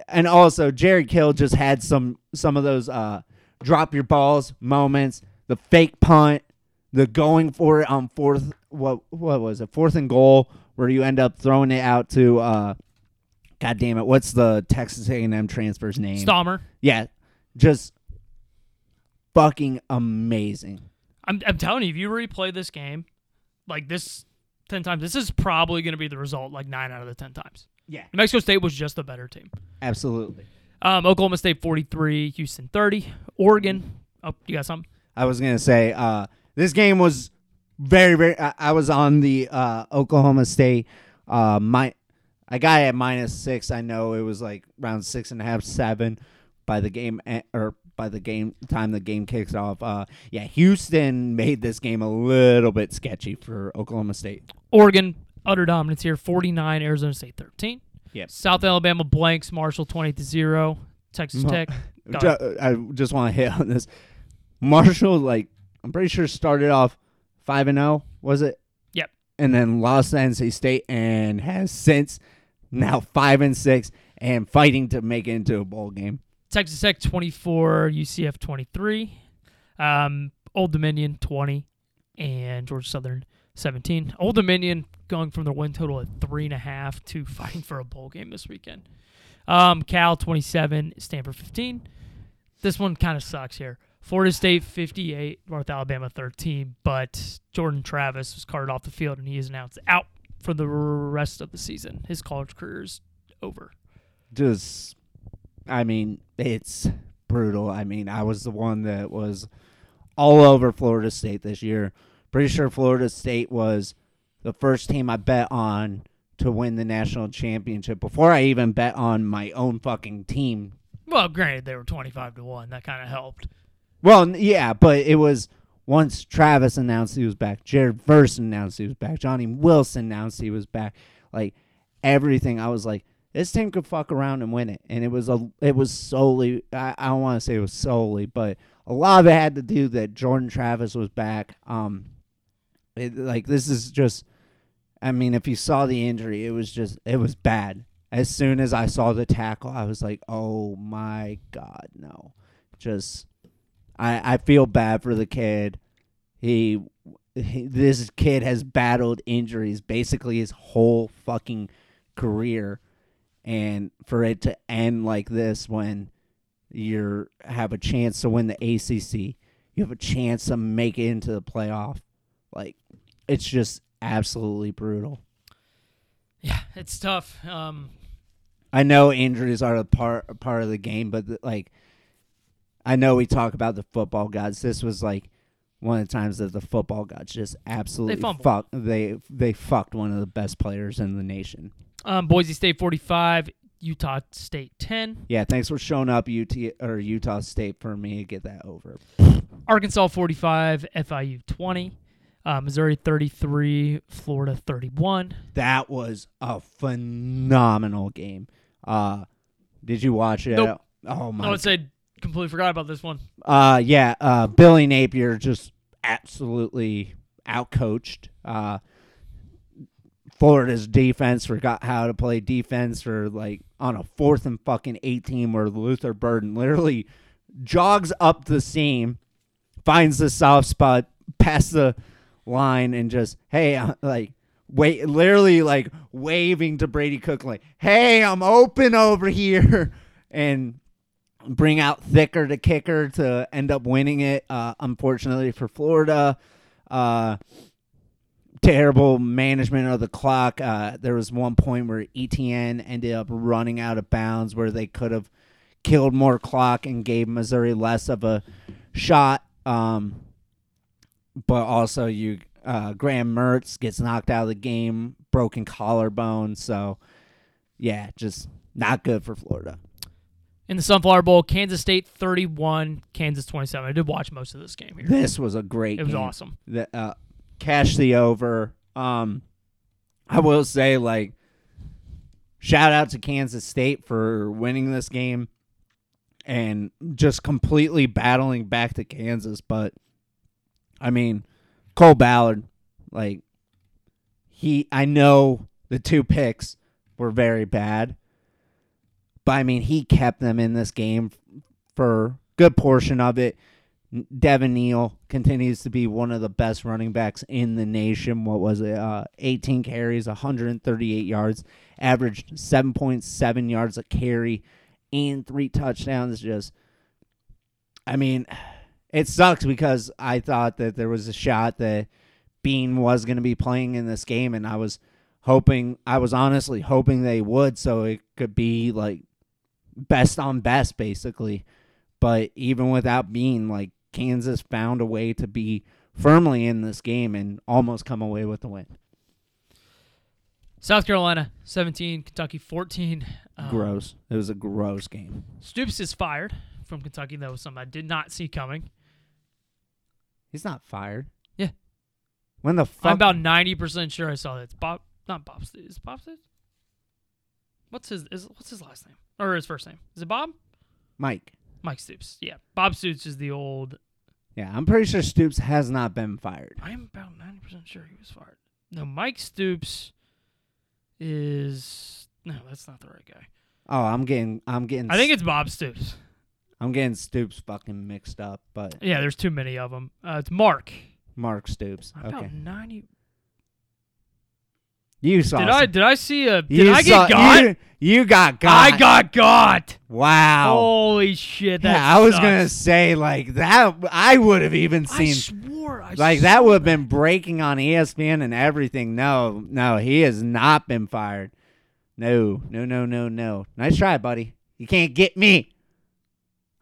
And also Jerry Kill just had some some of those uh drop your balls moments, the fake punt, the going for it on fourth what what was it fourth and goal where you end up throwing it out to uh God damn it what's the Texas A&M transfer's name? Stommer. Yeah, just fucking amazing. I'm, I'm telling you, if you replay this game, like this 10 times, this is probably going to be the result like 9 out of the 10 times. Yeah, New Mexico State was just a better team. absolutely. Um, Oklahoma State 43, Houston 30, Oregon. Oh, you got something? I was gonna say uh, this game was very very. I, I was on the uh, Oklahoma State. Uh, my I got it at minus six. I know it was like around six and a half, seven by the game e- or by the game time the game kicks off. Uh, yeah, Houston made this game a little bit sketchy for Oklahoma State. Oregon, utter dominance here 49, Arizona State 13. Yep. South Alabama blanks, Marshall 20 to 0. Texas Mo- Tech. [LAUGHS] got- I just want to hit on this. Marshall, like I'm pretty sure, started off five and zero. Was it? Yep. and then lost to NC State and has since now five and six and fighting to make it into a bowl game. Texas Tech 24, UCF 23, um, Old Dominion 20, and Georgia Southern 17. Old Dominion going from their win total at three and a half to [LAUGHS] fighting for a bowl game this weekend. Um, Cal 27, Stanford 15. This one kind of sucks here. Florida State 58, North Alabama 13, but Jordan Travis was carted off the field and he is announced out for the rest of the season. His college career is over. Just, I mean, it's brutal. I mean, I was the one that was all over Florida State this year. Pretty sure Florida State was the first team I bet on to win the national championship before I even bet on my own fucking team Well, granted, they were 25 to 1. That kind of helped. Well, yeah, but it was once Travis announced he was back, Jared Verse announced he was back, Johnny Wilson announced he was back. Like everything, I was like, this team could fuck around and win it. And it was a, it was solely. I, I don't want to say it was solely, but a lot of it had to do that Jordan Travis was back. Um, it, like this is just. I mean, if you saw the injury, it was just it was bad. As soon as I saw the tackle, I was like, "Oh my god, no!" Just I, I feel bad for the kid. He, he this kid has battled injuries basically his whole fucking career, and for it to end like this when you have a chance to win the ACC, you have a chance to make it into the playoff. Like it's just absolutely brutal. Yeah, it's tough. Um, I know injuries are a part part of the game, but like I know we talk about the football gods. This was like one of the times that the football gods just absolutely fumbled. fuck they they fucked one of the best players in the nation. um, Boise State 45, Utah State 10, Yeah, thanks for showing up UT or Utah State for me to get that over. Arkansas 45, FIU 20, uh, Missouri 33, Florida 31. That was a phenomenal game. Uh did you watch it? Nope. Oh my I would say completely forgot about this one. Uh, yeah, uh, Billy Napier just absolutely outcoached. Uh, Florida's defense forgot how to play defense for like on a fourth and fucking 18 where Luther Burden literally jogs up the seam, finds the soft spot, past the line, and just, hey, uh, like, wait, literally like waving to Brady Cook, like, hey, I'm open over here. [LAUGHS] And bring out thicker to kicker to end up winning it. Uh, unfortunately for Florida, uh, terrible management of the clock. Uh, there was one point where Etienne ended up running out of bounds where they could have killed more clock and gave Missouri less of a shot. Um, but also, you uh, Graham Mertz gets knocked out of the game, broken collarbone. So, yeah, just not good for Florida. In the Sunflower Bowl, Kansas State 31, Kansas 27. I did watch most of this game here. This was a great. Game. It was game. awesome. The, uh, cash the over. Um, I will say, like, shout out to Kansas State for winning this game and just completely battling back to Kansas. But I mean, Cole Ballard, like, he. I know the two picks were very bad, but I mean, he kept them in this game for good portion of it. Devin Neal continues to be one of the best running backs in the nation. What was it? Uh, 18 carries, 138 yards, averaged 7.7 yards a carry, and three touchdowns. Just, I mean, it sucks because I thought that there was a shot that Bean was going to be playing in this game, and I was hoping, I was honestly hoping they would, so it could be like best on best, basically. But even without Bean, like Kansas found a way to be firmly in this game and almost come away with the win. South Carolina 17, Kentucky 14. Um, Gross. It was a gross game. Stoops is fired from Kentucky. That was something I did not see coming. He's not fired. Yeah. When the fuck? I'm about 90% sure I saw that. It's Bob, not Bob Stoops. Is it Bob What's his, is, what's his last name? Or his first name? Is it Bob? Mike. Mike Stoops. Yeah. Bob Stoops is the old. Yeah, I'm pretty sure Stoops has not been fired. I am about 90% sure he was fired. No, Mike Stoops is. No, that's not the right guy. Oh, I'm getting, I'm getting, I think it's Bob Stoops. I'm getting Stoops fucking mixed up, but Yeah, there's too many of them. Uh, it's Mark. Mark Stoops. I'm Okay, 90. you saw. Did I some- did I see a? Did you I saw- get got? You, you got got. I got got. Wow. Holy shit! That yeah, I was sucks. gonna say like that. I would have even I seen swore. I like that would have been breaking on ESPN and everything. No, no, he has not been fired. No, no, no, no, no. Nice try, buddy. You can't get me.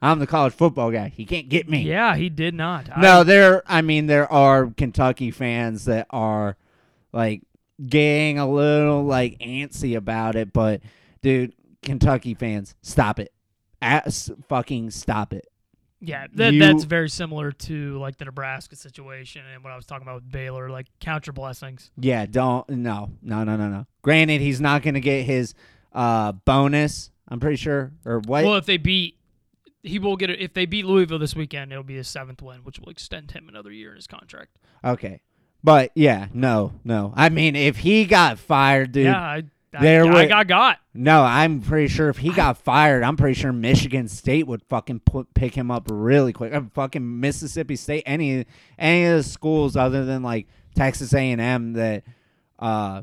I'm the college football guy. He can't get me. Yeah, he did not. No, I, there. I mean, there are Kentucky fans that are like getting a little like antsy about it, but dude, Kentucky fans, stop it. Ass fucking stop it. yeah, that, you- that's very similar to like the Nebraska situation and what I was talking about with Baylor. Like count your blessings. Yeah, don't no, no, no, no, no. Granted, he's not gonna get his uh bonus. I'm pretty sure, or what? Well, if they beat, he will get it. If they beat Louisville this weekend, it'll be his seventh win, which will extend him another year in his contract. okay, but yeah, no, no. I mean, if he got fired, dude. yeah, I, I, there I were- got got. No, I'm pretty sure if he [SIGHS] got fired, I'm pretty sure Michigan State would fucking put, pick him up really quick. Uh, fucking Mississippi State, any any of the schools other than like Texas A&M that uh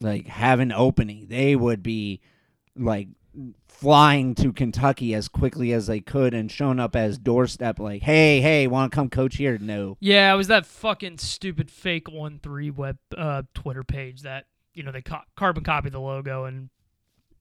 like have an opening, they would be like flying to Kentucky as quickly as they could and showing up as doorstep like, "Hey, hey, want to come coach here?" No. Yeah, it was that fucking stupid fake one three web uh, Twitter page that you know they co- carbon copy the logo and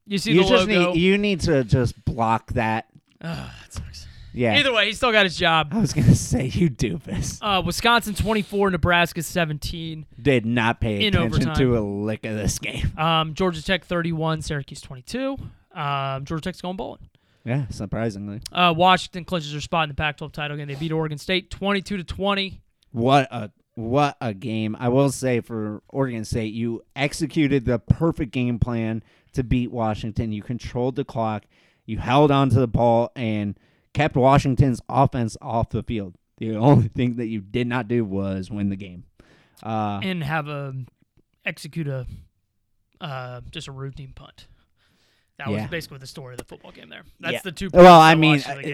you see You the just logo. need you need to just block that. Ugh, that sucks. Yeah. Either way, he still got his job. I was going [LAUGHS] to say you doofus. Uh, Wisconsin 24, Nebraska 17. Did not pay attention to a lick of this game. Um, Georgia Tech 31, Syracuse 22. Um, Georgia Tech's going bowling. Yeah, surprisingly. Uh, Washington clinches their spot in the Pac-12 title game. They beat Oregon State 22 to 20. What a what a game. I will say for Oregon State, you executed the perfect game plan to beat Washington. You controlled the clock, you held on to the ball and kept Washington's offense off the field. The only thing that you did not do was win the game. Uh, and have a execute a uh, just a routine punt. That was basically the story of the football game. There, that's Yeah. the two. Well, points I mean,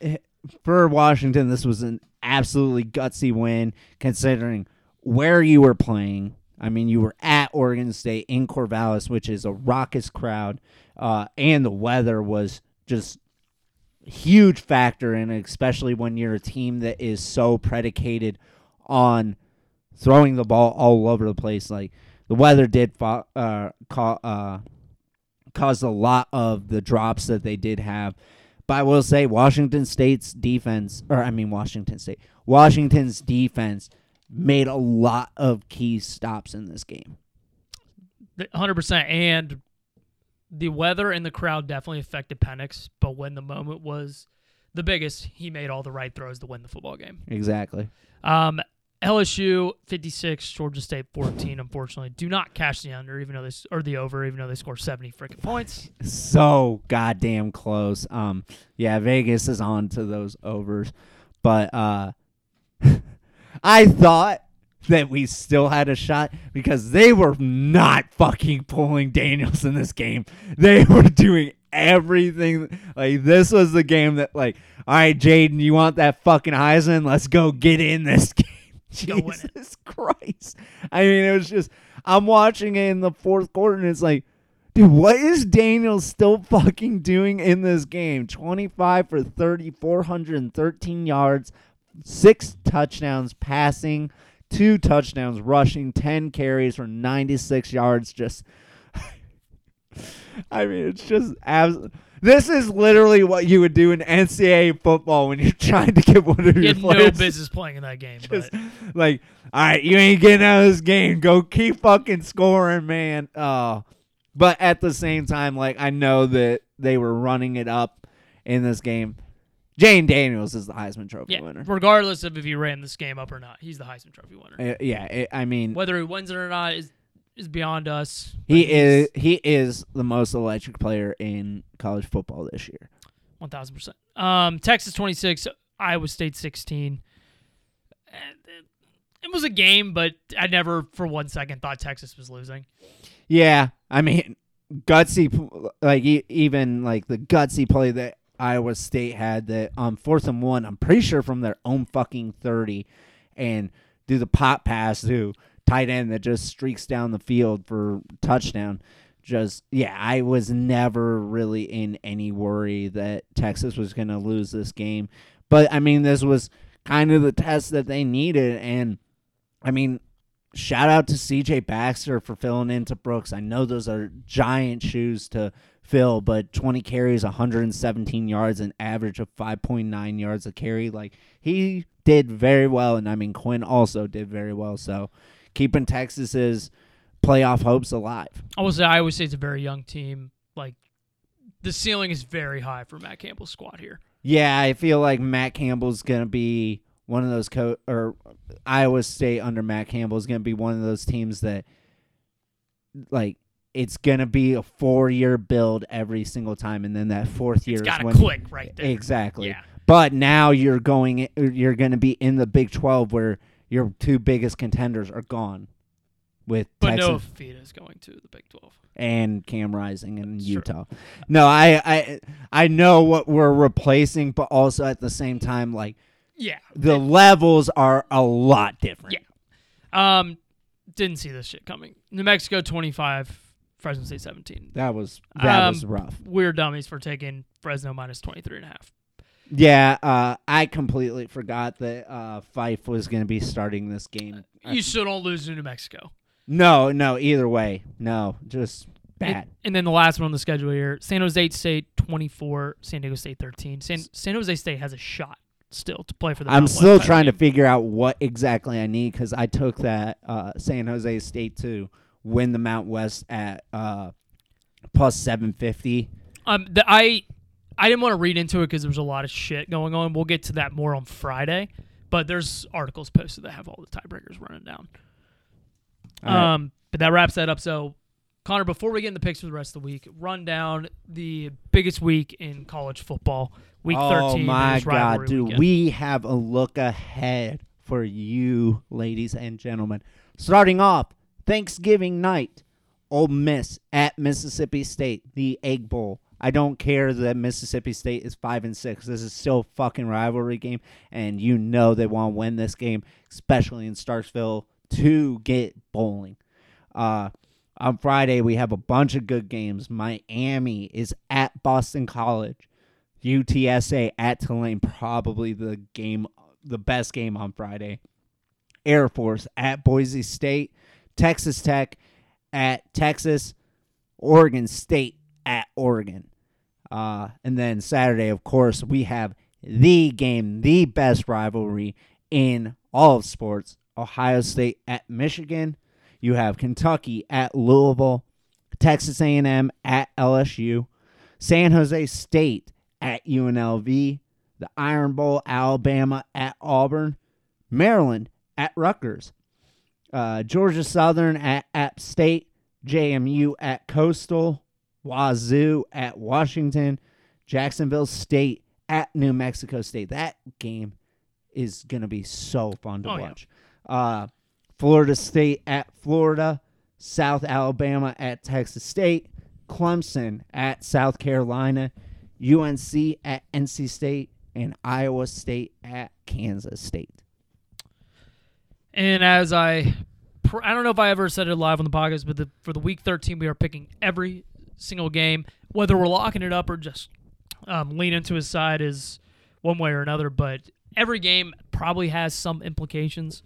the game. for Washington, this was an absolutely gutsy win considering where you were playing. I mean, you were at Oregon State in Corvallis, which is a raucous crowd, uh, and the weather was just huge factor in it, especially when you're a team that is so predicated on throwing the ball all over the place. Like the weather did fo- uh, ca- uh, caused a lot of the drops that they did have. But I will say Washington State's defense, or I mean Washington State, Washington's defense made a lot of key stops in this game. hundred percent. And the weather and the crowd definitely affected Penix. But when the moment was the biggest, he made all the right throws to win the football game. Exactly. Um, LSU 56, Georgia State 14. Unfortunately, do not cash the under, even though they or the over, even though they score 70 freaking points. So goddamn close. Um, yeah, Vegas is on to those overs, but uh, [LAUGHS] I thought that we still had a shot because they were not fucking pulling Daniels in this game. They [LAUGHS] were doing everything. Like this was the game that, like, all right, Jayden, you want that fucking Heisman? Let's go get in this [LAUGHS] game. [LAUGHS] Jesus Christ! I mean, it was just I'm watching it in the fourth quarter, and it's like. Dude, what is Daniel still [LAUGHS] fucking doing in this game? 25 for 30, 413 yards, six touchdowns passing, two touchdowns rushing, 10 carries for 96 yards. Just, [LAUGHS] I mean, it's just abs- This is literally what you would do in NCAA football when you're [LAUGHS] trying to get one of He your had no business playing in that game. Just But like, all right, you ain't getting out of this game. Go keep fucking scoring, man. Oh, but at the same time, like I know that they were running it up in this game. Jayden Daniels is the Heisman Trophy yeah, winner. regardless of if he ran this game up or not, he's the Heisman Trophy winner. Uh, yeah, it, I mean, Whether he wins it or not is is beyond us. he is he is the most electric player in college football this year. one thousand percent. Um, Texas twenty six, Iowa State sixteen. It- was a game, but I never for one second thought Texas was losing. Yeah, I mean, gutsy, like even like the gutsy play that Iowa State had that on fourth and one, I'm pretty sure from their own fucking thirty, and do the pop pass to tight end that just streaks down the field for touchdown. Just yeah, I was never really in any worry that Texas was going to lose this game, but I mean, this was kind of the test that they needed, and I mean, shout out to CJ Baxter for filling into Brooks. I know those are giant shoes to fill, but 20 carries, 117 yards, an average of 5.9 yards a carry. Like he did very well, and I mean Quinn also did very well. So keeping Texas's playoff hopes alive. I will say Iowa State's a very young team. Like the ceiling is very high for Matt Campbell's squad here. Yeah, I feel like Matt Campbell's gonna be one of those co or Iowa State under Matt Campbell is gonna be one of those teams that like it's gonna be a four year build every single time, and then that fourth year It's is got to when click right there. exactly. Yeah. But now you're going, you're gonna be in the Big Twelve where your two biggest contenders are gone, with But Texas no is going to the Big 12. and Cam Rising in Sure. Utah. No, I, I I know what we're replacing, but also at the same time, like Yeah. the levels are a lot different. Yeah. Um, Didn't see this shit coming. New Mexico 25, Fresno State 17. That was that Um, was rough. We're dummies for taking Fresno minus 23 and a half. Yeah, uh, I completely forgot that uh, Fife was going to be starting this game. You still don't lose to New Mexico. No, no, either way, no, just bad. And, and then the last one on the schedule here San Jose State 24, San Diego State 13. San, San Jose State has a shot still to play for the I'm still trying to figure out what exactly I need because I took that uh, San Jose State to win the Mount West at uh, plus 750. game. Um, the, I, I didn't want to read into it because there's a lot of shit going on. We'll get to that more on Friday. But there's articles posted that have all the tiebreakers running down. Right. Um, but that wraps that up. So, Connor, before we get into picks for the rest of the week, run down the biggest week in college football. Week oh 13. my God, dude! weekend. We have a look ahead for you, ladies and gentlemen. Starting off Thanksgiving night, Ole Miss at Mississippi State, the Egg Bowl. I don't care that Mississippi State is five and six. This is still a fucking rivalry game, and you know they want to win this game, especially in Starkville to get bowling. Uh, on Friday we have a bunch of good games. Miami is at Boston College. UTSA at Tulane, probably the game, the best game on Friday. Air Force at Boise State, Texas Tech at Texas, Oregon State at Oregon. Uh, and then Saturday, of course, we have the game, the best rivalry in all of sports Ohio State at Michigan. You have Kentucky at Louisville, Texas A&M at LSU, San Jose State at UNLV, the Iron Bowl, Alabama at Auburn, Maryland at Rutgers, uh, Georgia Southern at App State, JMU at Coastal, Wazoo at Washington, Jacksonville State at New Mexico State. That game is going to be so fun to Oh, yeah. watch. Uh, Florida State at Florida, South Alabama at Texas State, Clemson at South Carolina, UNC at NC State, and Iowa State at Kansas State. And as I, pr- I don't know if I ever said it live on the podcast, but the, for the week 13, we are picking every single game, whether we're locking it up or just um, lean into his side is one way or another. But every game probably has some implications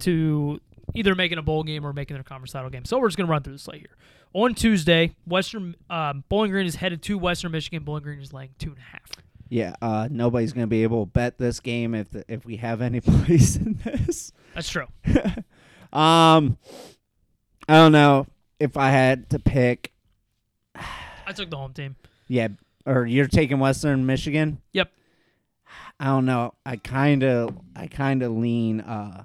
to either making a bowl game or making a conference title game. So we're just gonna run through the slate here. On Tuesday, Western um, Bowling Green is headed to Western Michigan. Bowling Green is laying two and a half. Yeah, uh, nobody's gonna be able to bet this game if the, if we have any [LAUGHS] place in this. That's true. [LAUGHS] Um, I don't know if I had to pick. I took the home team. Yeah, or you're taking Western Michigan. Yep. I don't know. I kind of, I kind of lean. uh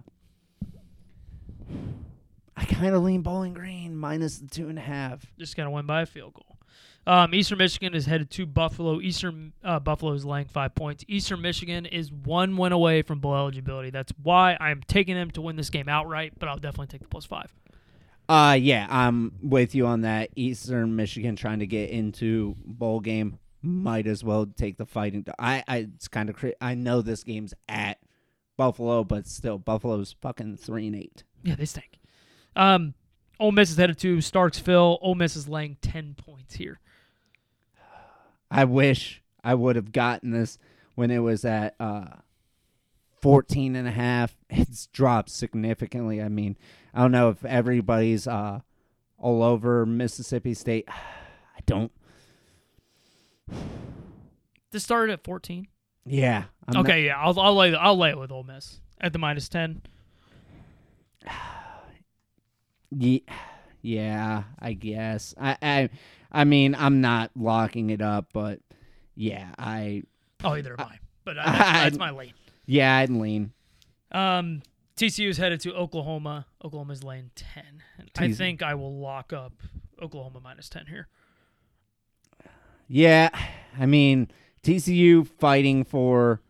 I kind of lean Bowling Green minus the two and a half. just to win by a field goal. Um, Eastern Michigan is headed to Buffalo. Eastern uh, Buffalo is laying five points. Eastern Michigan is one win away from bowl eligibility. That's why I'm taking them to win this game outright, but I'll definitely take the plus five. Uh yeah, I'm with you on that. Eastern Michigan trying to get into bowl game might as well take the fighting. I, I it's kind of cra- I know this game's at Buffalo, but still Buffalo's fucking three and eight. Yeah, they stink. Um, Ole Miss is headed to Starkville. Ole Miss is laying ten points here. I wish I would have gotten this when it was at uh 14 and a half. It's dropped significantly. I mean, I don't know if everybody's uh all over Mississippi State. [SIGHS] I don't. This started at 14. Yeah. I'm not- okay, yeah, I'll I'll lay I'll lay it with Ole Miss at the minus 10. [SIGHS] Ye- yeah, I guess. I, I I mean, I'm not locking it up, but yeah, I Oh, either am I. But uh, that's, [LAUGHS] that's my lane. yeah, I'd lean. Um, TCU is headed to Oklahoma. Oklahoma's laying 10. And I think I will lock up Oklahoma minus 10 here. Yeah, I mean, TCU fighting for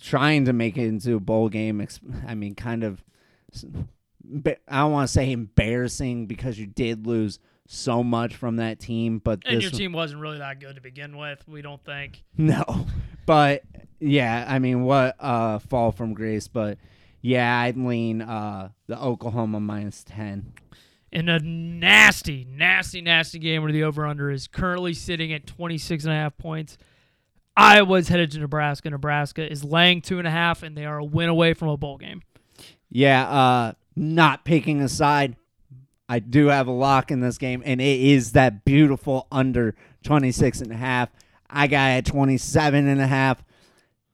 trying to make it into a bowl game. I mean, kind of. I don't want to say embarrassing because you did lose so much from that team, but And your team wasn't really that good to begin with, we don't think. [LAUGHS] No, but yeah, I mean, what uh fall from grace, but Yeah, I'd lean uh, the Oklahoma minus 10. in a nasty, nasty, nasty game where the over/under is currently sitting at 26 and a half points. Iowa's headed to Nebraska. Nebraska is laying two and a half, and they are a win away from a bowl game. Yeah, uh, not picking a side. I do have a lock in this game, and it is that beautiful under 26 and a half. I got it at 27 and a half.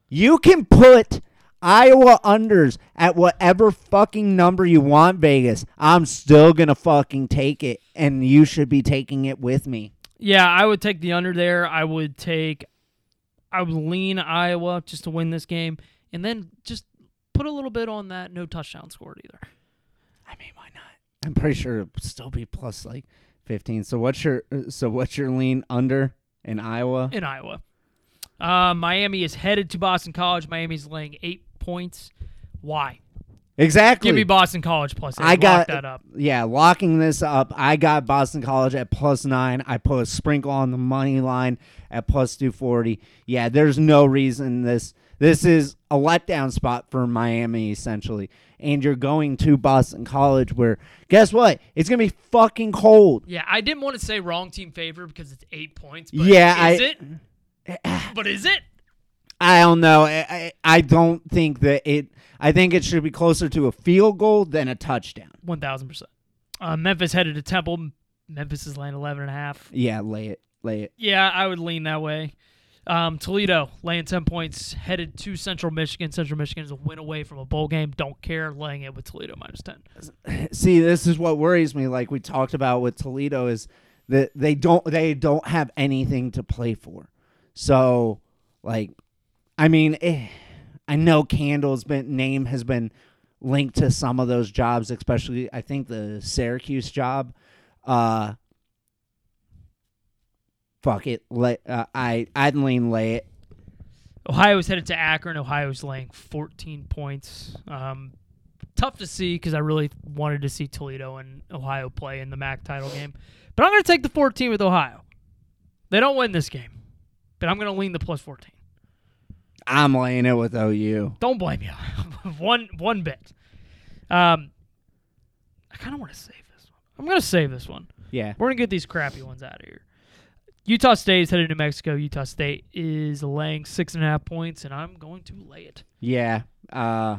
You can put Iowa unders at whatever fucking number you want, Vegas. I'm still going to fucking take it, and you should be taking it with me. Yeah, I would take the under there. I would take, I would lean Iowa just to win this game, and then just put a little bit on that no touchdown scored either. I mean, why not? I'm pretty sure it'll still be plus like 15. So what's your so what's your lean under in Iowa? in Iowa. Uh, Miami is headed to Boston College. Miami's laying eight points. Why? Exactly. Give me Boston College plus eight. I got Lock that up. Yeah, locking this up. I got Boston College at plus nine. I put a sprinkle on the money line at plus two forty. Yeah, there's no reason this this is a letdown spot for Miami essentially. And you're going to Boston College where guess what? It's gonna be fucking cold. Yeah, I didn't want to say wrong team favor because it's eight points. But Yeah, is I- it? [SIGHS] but is it? I don't know. I, I don't think that it. I think it should be closer to a field goal than a touchdown. One thousand percent. Uh, Memphis headed to Temple. Memphis is laying eleven and a half. Yeah, lay it, lay it. Yeah, I would lean that way. Um, Toledo laying ten points, headed to Central Michigan. Central Michigan is a win away from a bowl game. Don't care, laying it with Toledo minus ten. [CLEARS THROAT] See, this is what worries me. Like we talked about with Toledo, is that they don't they don't have anything to play for. So, like, I mean, eh, I know Candle's been name has been linked to some of those jobs, especially I think the Syracuse job. Uh, fuck it, let uh, I I'd lean lay it. Ohio's headed to Akron. Ohio's laying 14 points. Um, tough to see because I really wanted to see Toledo and Ohio play in the MAC title game. But I'm going to take the 14 with Ohio. They don't win this game, but I'm going to lean the plus 14. I'm laying it with OU. Don't blame you. [LAUGHS] one one bit. Um, I kind of want to save this one. I'm going to save this one. Yeah, We're going to get these crappy ones out of here. Utah State is headed to New Mexico. Utah State is laying six and a half points, and I'm going to lay it. yeah. Uh,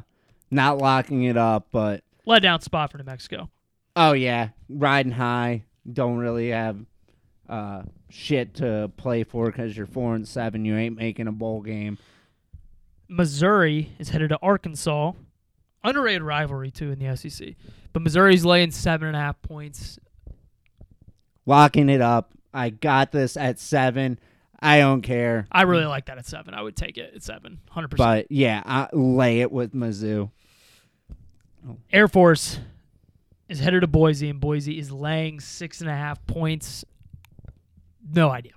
not locking it up, but Let down spot for New Mexico. Oh yeah, riding high. Don't really have uh, shit to play for because you're four and seven. You ain't making a bowl game. Missouri is headed to Arkansas. Underrated rivalry too in the SEC, but Missouri's laying seven and a half points. Locking it up. I got this at seven. I don't care. I really like that at seven. I would take it at seven, hundred percent. But yeah, I lay it with Mizzou. Air Force is headed to Boise, and Boise is laying six and a half points. No idea.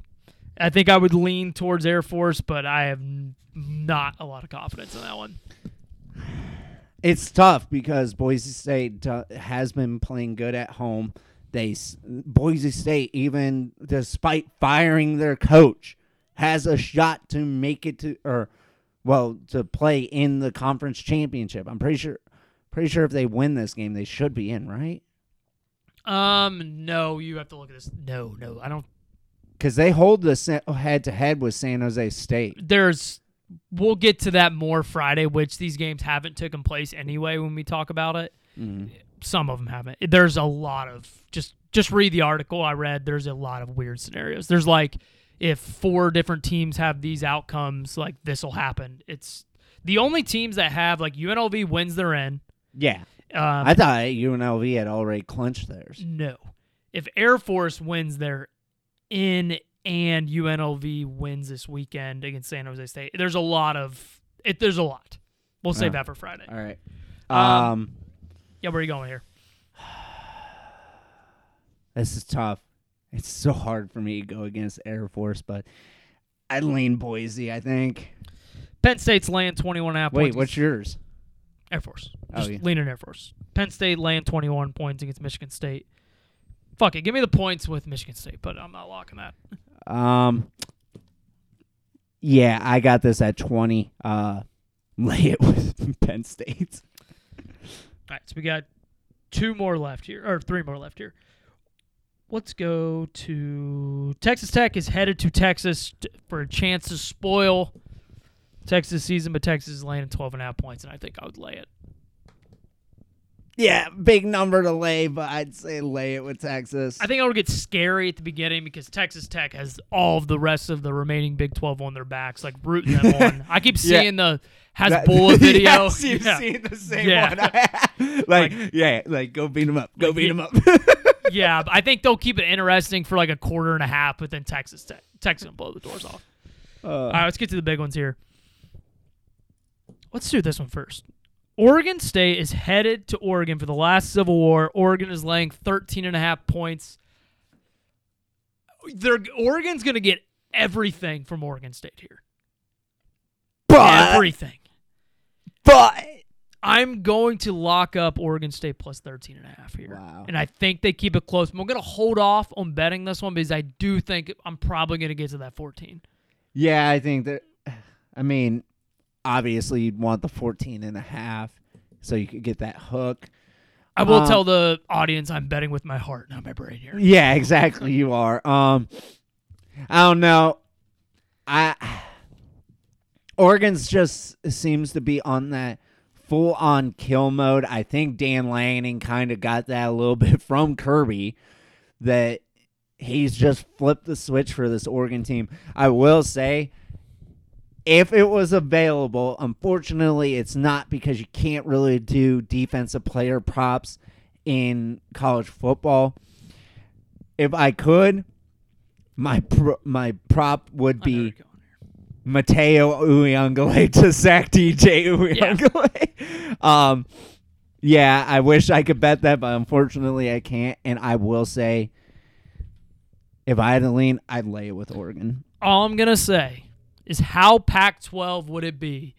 I think I would lean towards Air Force, but I have not a lot of confidence in that one. It's tough because Boise State has been playing good at home. They Boise State, even despite firing their coach, has a shot to make it to or well to play in the conference championship. I'm pretty sure, pretty sure if they win this game, they should be in, right? Um, no, you have to look at this. No, no, I don't. Because they hold the head to head with San Jose State. There's. We'll get to that more Friday, which these games haven't taken place anyway. When we talk about it, some of them haven't. There's a lot of just just read the article I read. There's a lot of weird scenarios. There's like if four different teams have these outcomes, like this will happen. It's the only teams that have like UNLV wins their in. Yeah, Um, I thought UNLV had already clinched theirs. no, if Air Force wins their in and UNLV wins this weekend against San Jose State, there's a lot of it. There's a lot. We'll save that for Friday. All right. Um, um Yeah, where are you going here? [SIGHS] This is tough. It's so hard for me to go against Air Force, but I'd lean Boise, I think. Penn State's laying 21 and a half Wait, points. what's yours? Air Force. Oh, Just yeah. leaning Air Force. Penn State laying 21 points against Michigan State. Fuck it. Give me the points with Michigan State, but I'm not locking that. Um Yeah, I got this at 20. Uh [LAUGHS] lay it with Penn State. All right, so we got two more left here, or three more left here. Let's go to Texas Tech is headed to Texas for a chance to spoil Texas season, but Texas is laying 12 and a half points, and I think I would lay it. Yeah, big number to lay, but I'd say lay it with Texas. I think it'll get scary at the beginning because Texas Tech has all of the rest of the remaining Big 12 on their backs, like rooting them [LAUGHS] on. I keep Yeah. seeing the has That- bullet [LAUGHS] video. yes, you've Yeah. seen the same Yeah. one. [LAUGHS] like, yeah, like go beat them up. Go Like, beat them up. yeah, but I think they'll keep it interesting for like a quarter and a half, but then Texas Tech, Texas gonna blow the doors off. Uh, All right, let's get to the big ones here. Let's do this one first. Oregon State is headed to Oregon for the last Civil War. Oregon is laying 13 and a half points. They're, Oregon's going to get everything from Oregon State here. but, Everything. but I'm going to lock up Oregon State plus 13 and a half here. Wow. And I think they keep it close. But I'm going to hold off on betting this one because I do think I'm probably going to get to that 14. yeah, I think that. [SIGHS] I mean, obviously you'd want the 14 and a half so you could get that hook. I will Um, tell the audience I'm betting with my heart, not my brain here. Yeah, exactly. You are. Um, I don't know. I Oregon's just seems to be on that full on kill mode. I think Dan Lanning kind of got that a little [LAUGHS] bit from Kirby. That he's just flipped the switch for this Oregon team. I will say. If it was available, unfortunately, it's not because you can't really do defensive player props in college football if I could, my pro- my prop would be where you're going here. Matayo Uiagalelei [LAUGHS] to sack DJ Uiagalelei. Um, yeah, I wish I could bet that, but unfortunately I can't. And I will say, if I had to lean, I'd lay it with Oregon. All I'm gonna say is how Pac-12 would it be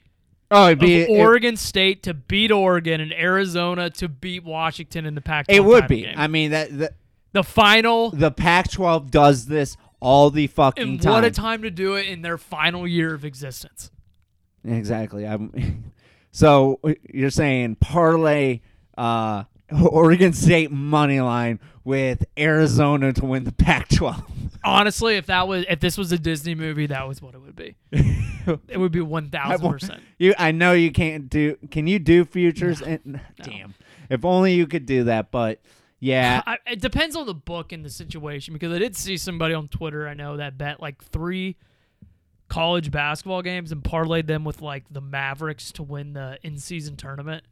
Oh, it'd be Oregon State to beat Oregon and Arizona to beat Washington in the Pac-12? It, would be. game? I mean that the, the final. the Pac-12 does this all the fucking And time. what a time to do it in their final year of existence. Exactly. I'm [LAUGHS] so you're saying parlay uh [LAUGHS] Oregon State money line with Arizona to win the Pac-12. Honestly, if that was if this was a Disney movie, that was what it would be. [LAUGHS] it would be one thousand percent. You I know you can't do can you do futures and [LAUGHS] damn. If only you could do that, but yeah. [LAUGHS] I, it depends on the book and the situation because I did see somebody on Twitter I know that bet like three college basketball games and parlayed them with like the Mavericks to win the in-season tournament.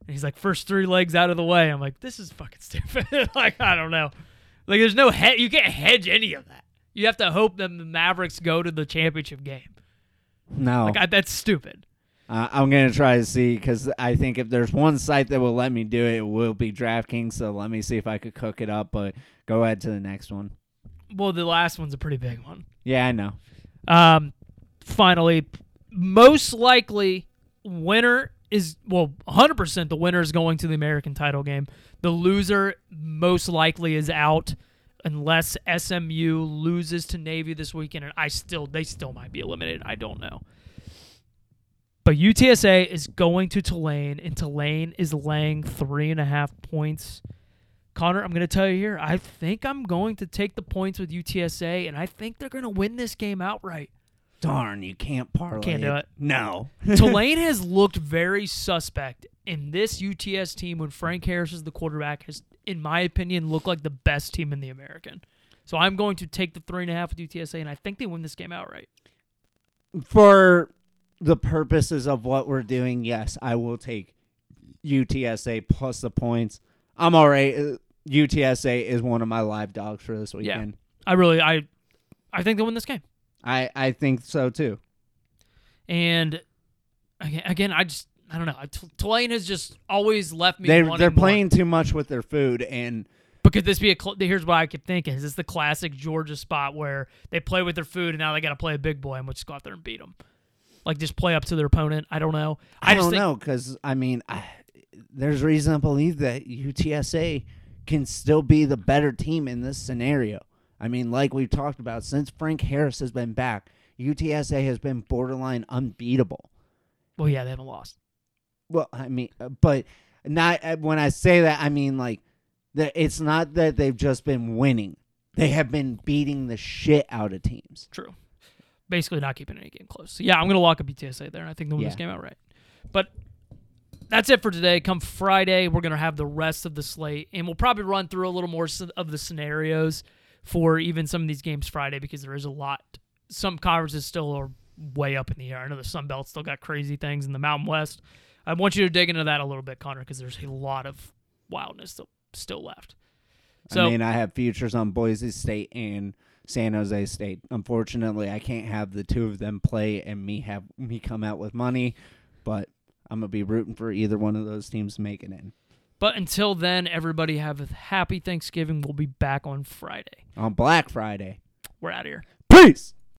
And he's like, first three legs out of the way. I'm like, this is fucking stupid. like I don't know. Like there's no head. You can't hedge any of that. You have to hope that the Mavericks go to the championship game. No. Like I, that's stupid. Uh, I'm gonna try to see because I think if there's one site that will let me do it, it will be DraftKings. So let me see if I could cook it up. But go ahead to the next one. Well, the last one's a pretty big one. Yeah, I know. Um, finally, most likely winner is well, 100% the winner is going to the American title game. The loser most likely is out unless SMU loses to Navy this weekend, and I still they still might be eliminated. I don't know. But UTSA is going to Tulane, and Tulane is laying three and a half points. Connor, I'm going to tell you here, I think I'm going to take the points with UTSA, and I think they're going to win this game outright. Darn, you can't parlay. Can't do it. No. [LAUGHS] Tulane has looked very suspect, and this UTS team, when Frank Harris is the quarterback, has, in my opinion, looked like the best team in the American. So I'm going to take the three and a half with UTSA, and I think they win this game outright. for the purposes of what we're doing, yes, I will take UTSA plus the points. I'm all right. Uh, UTSA is one of my live dogs for this weekend. I really, I, I think they win this game. I I think so too. And again, again I just, I don't know. I- Tulane has just always left me. They they're more. playing too much with their food and But could this be a? Cl- here's what I keep thinking: Is this the classic Georgia spot where they play with their food and now they got to play a big boy and we'll just go out there and beat them? Like just play up to their opponent. I don't know. I, just don't think, know because I mean, I, there's reason to believe that UTSA can still be the better team in this scenario. I mean, like we've talked about, since Frank Harris has been back, UTSA has been borderline unbeatable. Well, yeah, they haven't lost. Well, I mean, uh, but not uh, when I say that, I mean like that. It's not that they've just been winning; they have been beating the shit out of teams. True. Basically, not keeping any game close. So yeah, I'm gonna lock up UTSA there, and I think they'll win this Yeah. game outright. But that's it for today. Come Friday, we're gonna have the rest of the slate, and we'll probably run through a little more of the scenarios for even some of these games Friday because there is a lot. Some conferences still are way up in the air. I know the Sun Belt still got crazy things in the Mountain West. I want you to dig into that a little bit, Connor, because there's a lot of wildness still still left. So I mean, I have futures on Boise State and San Jose State. Unfortunately, I can't have the two of them play and me have me come out with money, but I'm gonna be rooting for either one of those teams making it in But until then, everybody have a happy Thanksgiving. We'll be back on Friday. on Black Friday. We're out of here. Peace.